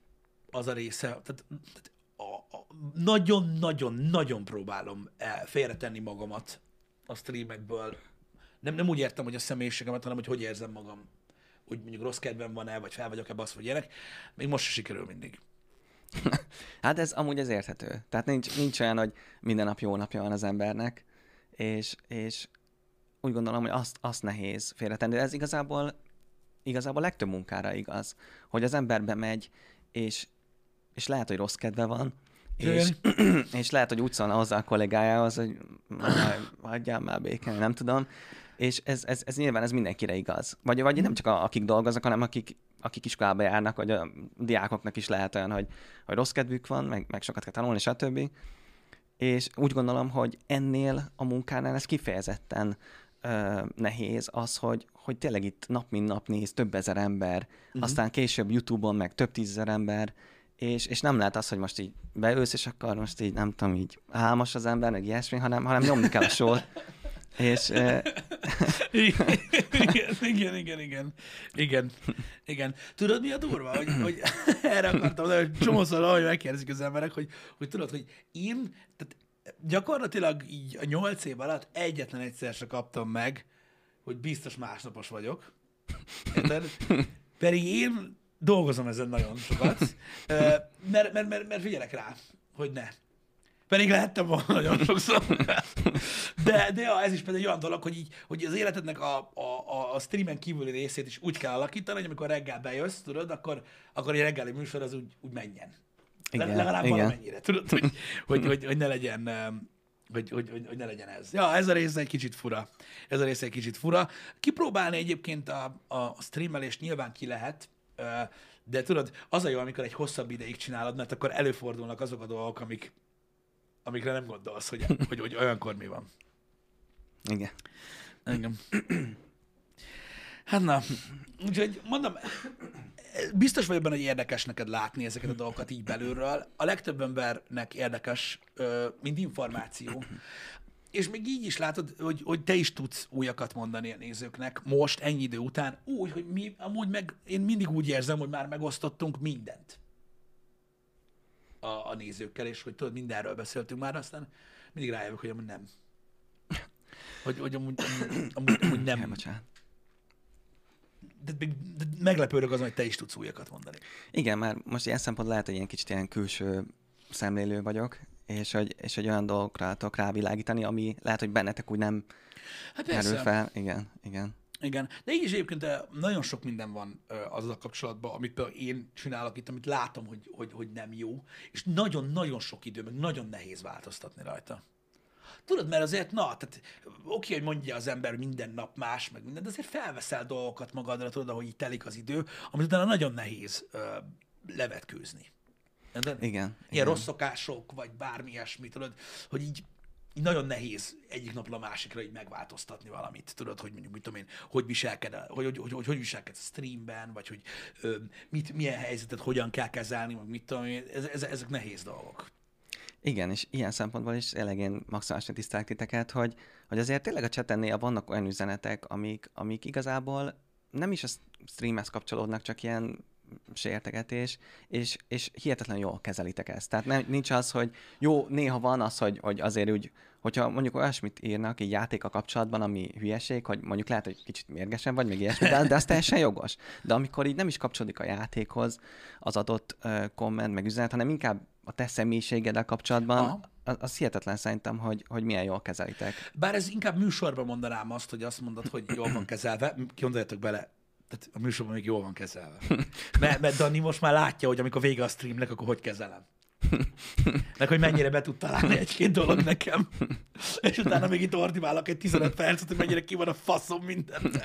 Speaker 1: az a része. Tehát, tehát nagyon-nagyon-nagyon próbálom félretenni magamat a streamekből. Nem, nem úgy értem, hogy a személyiségemet, hanem hogy hogy érzem magam. Hogy mondjuk rossz kedvem van-e, vagy fel vagyok-e basz, vagy ilyenek. Még most se sikerül mindig.
Speaker 2: Hát ez amúgy ez érthető. Tehát nincs, nincs olyan, hogy minden nap jó napja van az embernek, és, és úgy gondolom, hogy azt, azt nehéz félretenni. De ez igazából, igazából legtöbb munkára igaz, hogy az ember bemegy, és, és lehet, hogy rossz kedve van, és, és lehet, hogy úgy szólna hozzá a kollégájához, hogy "Már hagyjál már békén, nem tudom. És ez, ez, ez nyilván ez mindenkire igaz. Vagy, vagy nem csak a, akik dolgoznak, hanem akik, akik iskolába járnak, vagy a diákoknak is lehet olyan, hogy, hogy rossz kedvük van, meg, meg sokat kell tanulni, stb. És úgy gondolom, hogy ennél a munkánál ez kifejezetten ö, nehéz az, hogy, hogy tényleg itt nap mint nap néz több ezer ember, uh-huh. aztán később YouTube-on meg több tízezer ember, és, és nem lehet az, hogy most így beülsz, és akkor most így nem tudom, így álmos az ember, meg ilyesmi, hanem, hanem nyomni kell a sót. És
Speaker 1: igen, igen, igen, igen, igen, igen. Tudod, mi a durva? Hogy, hogy erre akartam, de csomószor, ahogy megkérdezik az emberek, hogy, hogy tudod, hogy én, tehát gyakorlatilag így a nyolc év alatt egyetlen egyszer se kaptam meg, hogy biztos másnapos vagyok. Érted? Pedig én dolgozom ezen nagyon sokat, mert, mert, mert, mert figyelek rá, hogy ne. Pedig lehettem volna nagyon sokszor. De, de ja, ez is például egy olyan dolog, hogy, így, hogy az életednek a, a, a, streamen kívüli részét is úgy kell alakítani, hogy amikor reggel bejössz, tudod, akkor, akkor egy reggeli műsor az úgy, úgy menjen. Le,
Speaker 2: Igen,
Speaker 1: legalább
Speaker 2: igen.
Speaker 1: valamennyire, tudod, hogy, hogy, hogy, hogy, ne legyen, hogy, hogy, hogy, hogy, ne legyen ez. Ja, ez a része egy kicsit fura. Ez a része egy kicsit fura. Kipróbálni egyébként a, a streamelést nyilván ki lehet, de tudod, az a jó, amikor egy hosszabb ideig csinálod, mert akkor előfordulnak azok a dolgok, amik, amikre nem gondolsz, hogy, hogy, hogy olyankor mi van.
Speaker 2: igen.
Speaker 1: Igen. Hát na, úgyhogy mondom, biztos vagyok benne, hogy érdekes neked látni ezeket a dolgokat így belülről. A legtöbb embernek érdekes, mint információ. És még így is látod, hogy, hogy te is tudsz újakat mondani a nézőknek most, ennyi idő után, úgy, hogy mi amúgy meg, én mindig úgy érzem, hogy már megosztottunk mindent a, a nézőkkel, és hogy tudod, mindenről beszéltünk már, aztán mindig rájövök, hogy amúgy nem. Hogy, hogy amúgy, amúgy, amúgy, nem.
Speaker 2: bocsánat.
Speaker 1: De, de, de meglepődök azon, hogy te is tudsz újakat mondani.
Speaker 2: Igen, már most ilyen szempontból lehet, hogy ilyen kicsit ilyen külső szemlélő vagyok, és hogy, és hogy olyan dolgokra tudok rávilágítani, ami lehet, hogy bennetek úgy nem
Speaker 1: Hát persze.
Speaker 2: fel. Igen, igen.
Speaker 1: Igen, de így is egyébként nagyon sok minden van azzal kapcsolatban, amit én csinálok itt, amit látom, hogy, hogy, hogy nem jó, és nagyon-nagyon sok idő, meg nagyon nehéz változtatni rajta. Tudod, mert azért, na, tehát oké, hogy mondja az ember minden nap más, meg minden, de azért felveszel dolgokat magadra, tudod, ahogy így telik az idő, amit utána nagyon nehéz ö, levetkőzni. Érted?
Speaker 2: Igen.
Speaker 1: Ilyen
Speaker 2: igen.
Speaker 1: rossz szokások, vagy bármi ilyesmi, tudod, hogy így, így nagyon nehéz egyik napra a másikra így megváltoztatni valamit. Tudod, hogy mondjuk, mit tudom én, hogy viselked, hogy hogy, hogy, hogy, hogy viselkedsz a streamben, vagy hogy ö, mit, milyen helyzetet hogyan kell kezelni, meg mit tudom én, ez, ez, ezek nehéz dolgok.
Speaker 2: Igen, és ilyen szempontból is tényleg én maximálisan tisztelek titeket, hogy, hogy azért tényleg a chaten néha vannak olyan üzenetek, amik, amik igazából nem is a streamhez kapcsolódnak, csak ilyen sértegetés, és, és hihetetlen jól kezelitek ezt. Tehát nem, nincs az, hogy jó, néha van az, hogy, hogy azért úgy, hogyha mondjuk olyasmit írnak így játéka kapcsolatban, ami hülyeség, hogy mondjuk lehet, hogy kicsit mérgesen vagy, még ilyesmi, de, de az teljesen jogos. De amikor így nem is kapcsolódik a játékhoz az adott uh, komment, meg üzenet, hanem inkább a te személyiségeddel kapcsolatban,
Speaker 1: Aha.
Speaker 2: az, az hihetetlen szerintem, hogy, hogy milyen jól kezelitek.
Speaker 1: Bár ez inkább műsorban mondanám azt, hogy azt mondod, hogy jól van kezelve, gondoljatok bele, Tehát a műsorban még jól van kezelve. Mert, mert Dani most már látja, hogy amikor vége a streamnek, akkor hogy kezelem. Meg hogy mennyire be tud találni egy-két dolog nekem. És utána még itt ordibálok egy 15 percet, hogy mennyire ki van a faszom mindent.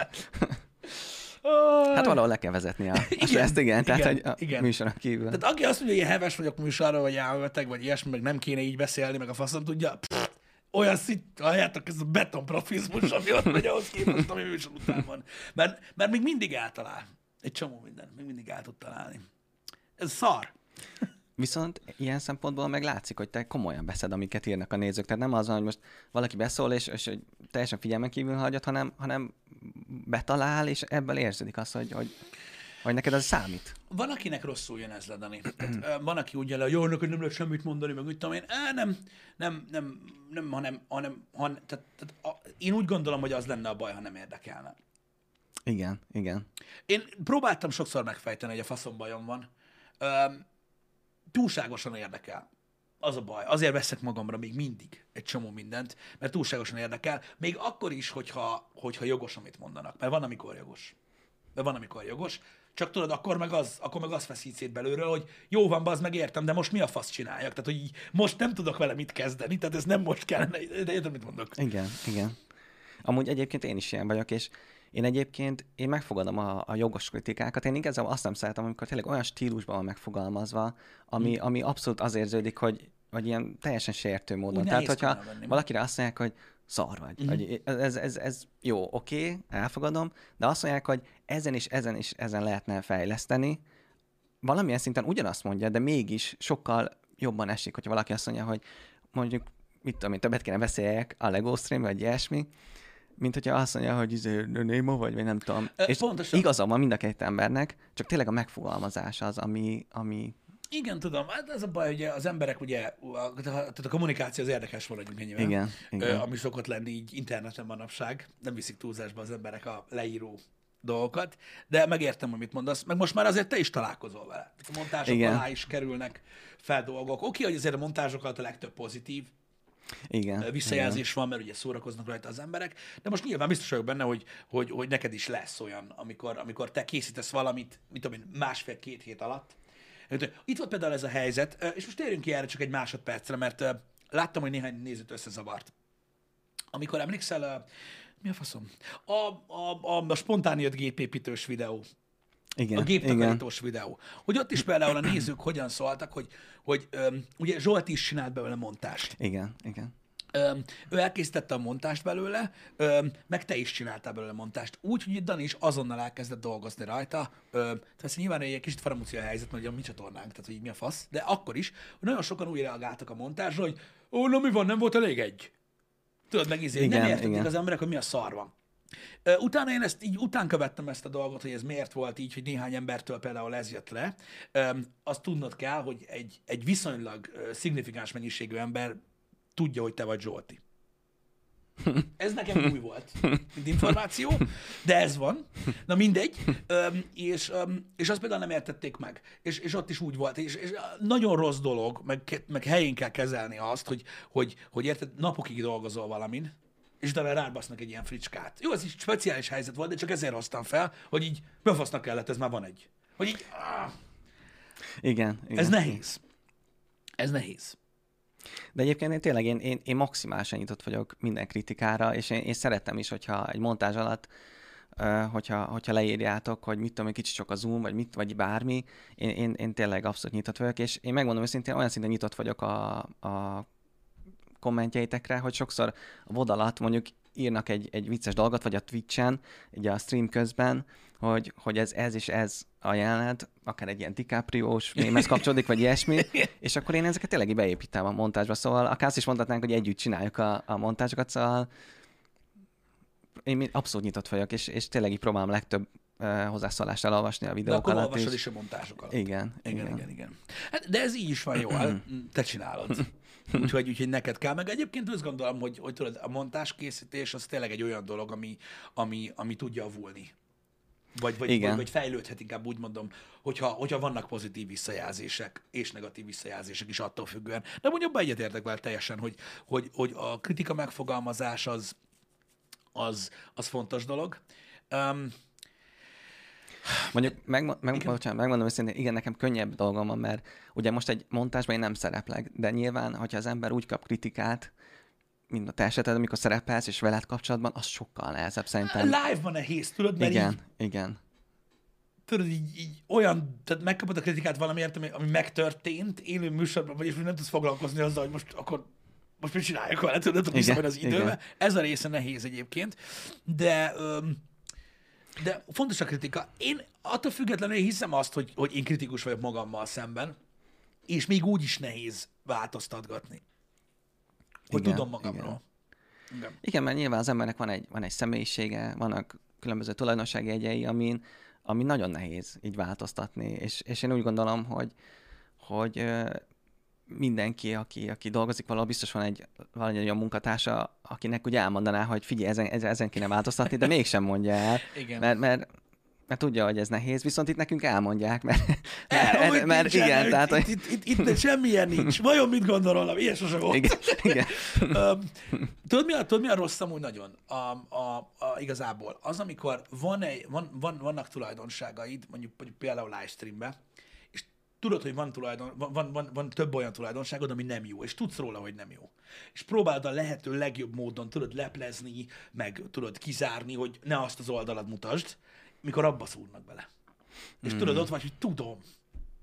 Speaker 2: Hát valahol le kell vezetni a,
Speaker 1: Igen,
Speaker 2: stresszt, igen, tehát
Speaker 1: igen,
Speaker 2: hogy a
Speaker 1: igen.
Speaker 2: műsoron kívül.
Speaker 1: Tehát aki azt mondja, hogy ilyen heves vagyok műsorra, vagy elmeteg, vagy ilyesmi, meg nem kéne így beszélni, meg a faszom tudja, pff, olyan szint, halljátok, ez a betonprofizmus, ami ott megy ahhoz képest, ami műsor után van. Mert, mert még mindig eltalál. Egy csomó minden, még mindig el tud találni. Ez szar.
Speaker 2: Viszont ilyen szempontból meg látszik, hogy te komolyan veszed, amiket írnak a nézők. Tehát nem az, hogy most valaki beszól, és, és hogy teljesen figyelmen kívül hagyod, hanem, hanem betalál, és ebből érződik az, hogy, hogy, hogy neked az számít.
Speaker 1: Van, akinek rosszul jön ez le, Dani. Tehát, van, aki úgy jön le, hogy jó, hogy nem lehet semmit mondani, meg úgy tudom én. Á, nem, nem, nem, nem, hanem, hanem, hanem tehát, tehát a, én úgy gondolom, hogy az lenne a baj, ha nem érdekelne.
Speaker 2: Igen, igen.
Speaker 1: Én próbáltam sokszor megfejteni, hogy a faszom bajom van. Öm, túlságosan érdekel. Az a baj. Azért veszek magamra még mindig egy csomó mindent, mert túlságosan érdekel. Még akkor is, hogyha, hogyha jogos, amit mondanak. Mert van, amikor jogos. De van, amikor jogos. Csak tudod, akkor meg az, akkor meg az feszít szét belőről, hogy jó van, az meg értem, de most mi a fasz csináljak? Tehát, hogy így most nem tudok vele mit kezdeni, tehát ez nem most kellene, de érted, mit mondok?
Speaker 2: Igen, igen. Amúgy egyébként én is ilyen vagyok, és én egyébként, én megfogadom a, a jogos kritikákat. Én igazából azt nem szeretem, amikor tényleg olyan stílusban van megfogalmazva, ami,
Speaker 1: Hm.
Speaker 2: ami abszolút az érződik, hogy, hogy ilyen teljesen sértő módon.
Speaker 1: Úgy
Speaker 2: Tehát, hogyha valakire azt mondják, hogy szar vagy,
Speaker 1: Mhm.
Speaker 2: vagy ez, ez, ez jó, oké, elfogadom, de azt mondják, hogy ezen is, ezen is, ezen lehetne fejleszteni, valamilyen szinten ugyanazt mondja, de mégis sokkal jobban esik, hogyha valaki azt mondja, hogy mondjuk, mit tudom én, többet kéne beszéljek a Lego stream, vagy ilyesmi, mint hogyha azt mondja, hogy izé, Néma vagy, vagy nem tudom.
Speaker 1: Ö,
Speaker 2: És
Speaker 1: pontosan.
Speaker 2: igaza van mind a két embernek, csak tényleg a megfogalmazás az, ami, ami
Speaker 1: Igen, tudom, hát ez a baj, hogy az emberek ugye, a, tehát a kommunikáció az érdekes maradjunk ennyivel.
Speaker 2: Igen, igen.
Speaker 1: Ami szokott lenni így interneten manapság, nem viszik túlzásba az emberek a leíró dolgokat, de megértem, amit mondasz, meg most már azért te is találkozol vele. A montázsok
Speaker 2: Igen.
Speaker 1: alá is kerülnek fel dolgok. Oké, hogy azért a montázsok alatt a legtöbb pozitív
Speaker 2: igen.
Speaker 1: visszajelzés van, mert ugye szórakoznak rajta az emberek, de most nyilván biztos vagyok benne, hogy, hogy, hogy neked is lesz olyan, amikor, amikor te készítesz valamit, mit tudom én, másfél-két hét alatt. Itt volt például ez a helyzet, és most térjünk ki erre csak egy másodpercre, mert láttam, hogy néhány nézőt összezavart. Amikor emlékszel, mi a faszom? A, a, a, a spontán jött gépépítős videó,
Speaker 2: Igen,
Speaker 1: a
Speaker 2: igen.
Speaker 1: géptakarítós videó. Hogy ott is például a nézők hogyan szóltak, hogy, hogy öm, ugye Zsolt is csinált belőle montást.
Speaker 2: Igen, igen.
Speaker 1: Öm, ő elkészítette a montást belőle, öm, meg te is csináltál belőle montást. Úgy, hogy Dani is azonnal elkezdett dolgozni rajta. Öm, tehát nyilván egy kicsit faramúcia helyzet, mert ugye a mi csatornánk, tehát hogy mi a fasz, de akkor is, hogy nagyon sokan úgy reagáltak a montásra, hogy ó, na mi van, nem volt elég egy. Tudod, meg izé, nem
Speaker 2: Igen,
Speaker 1: értették
Speaker 2: igen.
Speaker 1: az emberek, hogy mi a szar van. Ö, Utána én ezt így után követtem ezt a dolgot, hogy ez miért volt így, hogy néhány embertől például ez jött le. Öm, azt tudnod kell, hogy egy, egy viszonylag szignifikáns mennyiségű ember tudja, hogy te vagy Zsolti. Ez nekem új volt, mint információ, de ez van. Na mindegy. Öm, és, öm, és azt például nem értették meg. És, és ott is úgy volt. És, és nagyon rossz dolog, meg, meg helyén kell kezelni azt, hogy, hogy, hogy érted, napokig dolgozol valamin, és utána rád basznak egy ilyen fricskát. Jó, ez is speciális helyzet volt, de csak ezért hoztam fel, hogy így befasznak kellett, ez már van egy. Hogy így, áh,
Speaker 2: Igen, igen.
Speaker 1: ez nehéz. Ez nehéz.
Speaker 2: De egyébként én tényleg én, én, én maximálisan nyitott vagyok minden kritikára, és én, én szeretem is, hogyha egy montázs alatt, hogyha, hogyha leírjátok, hogy mit tudom, egy kicsit sok a zoom, vagy mit, vagy bármi, én, én, én tényleg abszolút nyitott vagyok, és én megmondom őszintén, olyan szinten nyitott vagyok a, a kommentjeitekre, hogy sokszor a VOD alatt mondjuk írnak egy, egy vicces dolgot, vagy a Twitch-en, ugye a stream közben, hogy, hogy ez, ez és ez a jelenet, akár egy ilyen DiCaprio-s mémhez kapcsolódik, vagy ilyesmi, és akkor én ezeket tényleg beépítem a montázsba, szóval akár azt is mondhatnánk, hogy együtt csináljuk a, a montázsokat, szóval én abszolút nyitott vagyok, és, és tényleg így próbálom legtöbb uh, hozzászólást elolvasni a
Speaker 1: De
Speaker 2: videók
Speaker 1: akkor
Speaker 2: alatt
Speaker 1: olvasod
Speaker 2: is.
Speaker 1: is a montázsok alatt.
Speaker 2: Igen,
Speaker 1: Igen,
Speaker 2: igen.
Speaker 1: igen, igen. Hát, de ez így is van jó, hát te csinálod. Úgyhogy, úgyhogy neked kell, meg egyébként azt gondolom, hogy, hogy tudod, a montáskészítés az tényleg egy olyan dolog, ami, ami, ami tud javulni. Vagy, vagy,
Speaker 2: Igen.
Speaker 1: vagy, vagy fejlődhet inkább úgy mondom, hogyha, hogyha vannak pozitív visszajelzések és negatív visszajelzések is attól függően. De mondjuk abban egyetértek vele teljesen, hogy, hogy, hogy a kritika megfogalmazás az, az, az fontos dolog. Um,
Speaker 2: Mondjuk, meg, meg, bocsánat, megmondom őszintén, igen, nekem könnyebb dolgom van, mert ugye most egy montásban én nem szereplek, de nyilván, hogyha az ember úgy kap kritikát, mint a te eseted, amikor szerepelsz, és veled kapcsolatban, az sokkal nehezebb szerintem.
Speaker 1: Live-ban nehéz, tudod, mert
Speaker 2: Igen,
Speaker 1: így,
Speaker 2: igen.
Speaker 1: tudod, így, így olyan, tehát megkapod a kritikát valamiért, ami, ami megtörtént, élő műsorban vagy, és nem tudsz foglalkozni azzal, hogy most akkor most mit csináljak vele, tudod, visszamegy az időbe.
Speaker 2: igen.
Speaker 1: Ez a része nehéz egyébként, de, öm, de fontos a kritika. Én attól függetlenül én hiszem azt, hogy, hogy én kritikus vagyok magammal szemben, és még úgy is nehéz változtatgatni. Hogy
Speaker 2: Igen,
Speaker 1: tudom magamról.
Speaker 2: igen.
Speaker 1: Igen.
Speaker 2: Igen, mert nyilván az embernek van egy, van egy személyisége, vannak különböző tulajdonsági jegyei, amin, ami nagyon nehéz így változtatni, és, és én úgy gondolom, hogy, hogy mindenki, aki, aki dolgozik valahol, biztos van egy, egy olyan munkatársa, akinek ugye elmondaná, hogy figyelj, ezen, ezen, ezen kéne változtatni, de mégsem mondja el,
Speaker 1: Igen.
Speaker 2: mert, mert, mert tudja, hogy ez nehéz, viszont itt nekünk elmondják, mert, mert,
Speaker 1: hogy
Speaker 2: mert
Speaker 1: nincsen,
Speaker 2: igen, tehát,
Speaker 1: itt,
Speaker 2: hogy,
Speaker 1: itt, itt, itt, semmilyen nincs. Vajon mit gondol rólam? Ilyen sose volt.
Speaker 2: igen, igen,
Speaker 1: tudod, mi a, tudod, mi a rossz amúgy nagyon? A, a, a, igazából az, amikor van egy, van, van, vannak tulajdonságaid, mondjuk, mondjuk például livestreamben, és tudod, hogy van, tulajdon, van, van, van, van több olyan tulajdonságod, ami nem jó, és tudsz róla, hogy nem jó. És próbáld a lehető legjobb módon tudod leplezni, meg tudod kizárni, hogy ne azt az oldalad mutasd, mikor abba szúrnak bele. És tudod, ott vagy, hogy tudom,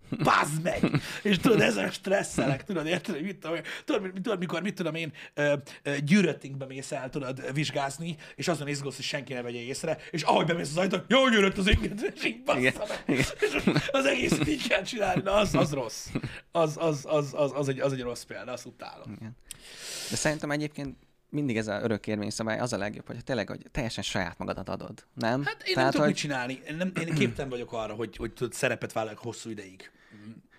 Speaker 1: Bazd meg! És tudod, ezen stresszelek, tudod, érted, hogy mit tudom, tudod, tudod, mikor, mit tudom én, gyűröttingbe mész el, tudod, vizsgázni, és azon izgulsz, hogy senki ne vegye észre, és ahogy bemész az ajtón, jó gyűrött az inget, és így bassza meg. És az egész így kell csinálni, na az, az rossz. Az, az, az, az, az, egy, az egy rossz példa, azt utálom.
Speaker 2: igen. De szerintem egyébként mindig ez a örök érvényszabály az a legjobb, hogy tényleg, hogy teljesen saját magadat adod, nem?
Speaker 1: Hát én nem
Speaker 2: Tehát,
Speaker 1: tudok
Speaker 2: hogy...
Speaker 1: mit csinálni. Én, nem, én képtelen vagyok arra, hogy, hogy tudod, szerepet vállaljak hosszú ideig.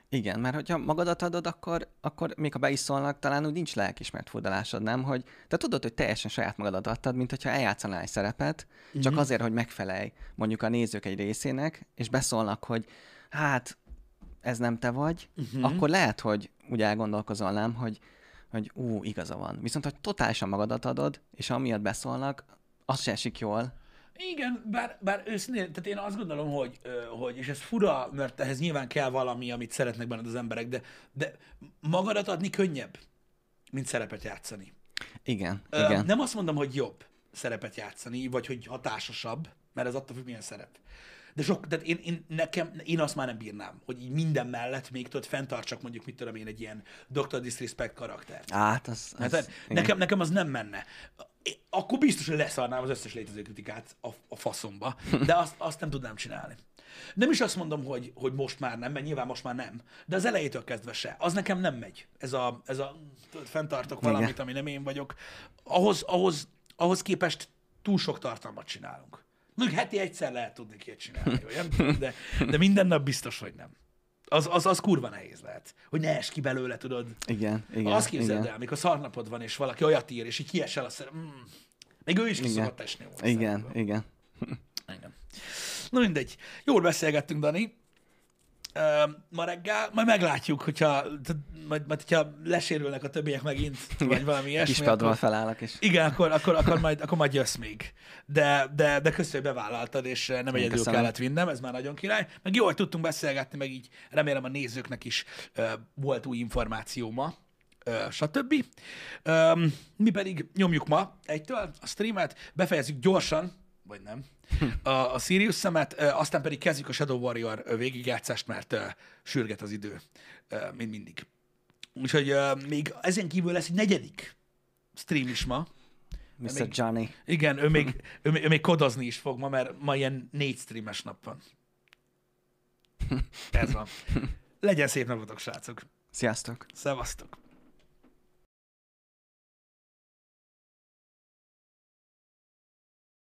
Speaker 2: Igen, mert hogyha magadat adod, akkor, akkor még ha be is szólnak, talán úgy nincs lelkismert furdalásod, nem? Hogy te tudod, hogy teljesen saját magadat adtad, mint hogyha eljátszanál egy szerepet, csak
Speaker 1: Mhm.
Speaker 2: azért, hogy megfelelj mondjuk a nézők egy részének, és beszólnak, hogy hát ez nem te vagy, uh-huh. akkor lehet, hogy úgy elgondolkozol, nem, hogy, hogy ú, igaza van. Viszont, hogy totálisan magadat adod, és amiatt beszólnak, az se esik jól.
Speaker 1: Igen, bár, bár őszintén, tehát én azt gondolom, hogy, hogy, és ez fura, mert ehhez nyilván kell valami, amit szeretnek benned az emberek, de, de magadat adni könnyebb, mint szerepet játszani.
Speaker 2: Igen,
Speaker 1: Ö,
Speaker 2: igen.
Speaker 1: Nem azt mondom, hogy jobb szerepet játszani, vagy hogy hatásosabb, mert ez attól függ, milyen szerep. De sok, tehát én, én, nekem, én azt már nem bírnám, hogy így minden mellett még tudod, fenntartsak mondjuk, mit tudom én, egy ilyen Dr. Disrespect karaktert.
Speaker 2: Át, az, az,
Speaker 1: Hát,
Speaker 2: igen.
Speaker 1: nekem, nekem az nem menne. Akkor biztos, hogy leszarnám az összes létező kritikát a, a faszomba, de azt, azt nem tudnám csinálni. Nem is azt mondom, hogy, hogy most már nem, mert nyilván most már nem, de az elejétől kezdve se. Az nekem nem megy. Ez a, ez a tudod, fenntartok
Speaker 2: Igen.
Speaker 1: valamit, ami nem én vagyok. Ahhoz, ahhoz, ahhoz képest túl sok tartalmat csinálunk. Mondjuk heti egyszer lehet tudni két csinálni, olyan? De, de minden nap biztos, hogy nem. Az, az, az kurva nehéz lehet. Hogy ne es ki belőle, tudod.
Speaker 2: Igen, igen.
Speaker 1: Azt képzeld
Speaker 2: igen.
Speaker 1: el, amikor szarnapod van, és valaki olyat ír, és így kiesel a szerep. Mm. Még ő is ki
Speaker 2: Igen.
Speaker 1: szokott esni.
Speaker 2: Igen, igen.
Speaker 1: Igen. Na mindegy. Jól beszélgettünk, Dani. Ma reggel, majd meglátjuk, hogyha, majd, majd, hogyha lesérülnek a többiek megint, vagy valami ilyesmi.
Speaker 2: Kispadról
Speaker 1: akkor-
Speaker 2: felállok, és
Speaker 1: igen, akkor, akkor, akkor, majd, akkor majd jössz még. De, de, de köszönöm, hogy bevállaltad, és nem egyedül
Speaker 2: köszönöm.
Speaker 1: kellett vinnem, ez már nagyon király. Meg jó, hogy tudtunk beszélgetni, meg így remélem a nézőknek is uh, volt új információ ma, stb. Um, mi pedig nyomjuk ma egytől a streamet, befejezzük gyorsan, vagy nem, a, a Sirius szemet, aztán pedig kezdjük a Shadow Warrior végigjátszást, mert uh, sürget az idő, uh, mint mindig. Úgyhogy uh, még ezen kívül lesz egy negyedik stream is ma.
Speaker 2: Mr.
Speaker 1: még-
Speaker 2: Johnny.
Speaker 1: Igen, ő még, ő, még- ő még kodozni is fog ma, mert ma ilyen négy streames nap van. Ez van. Legyen szép napotok, srácok.
Speaker 2: Sziasztok!
Speaker 1: Szevasztok.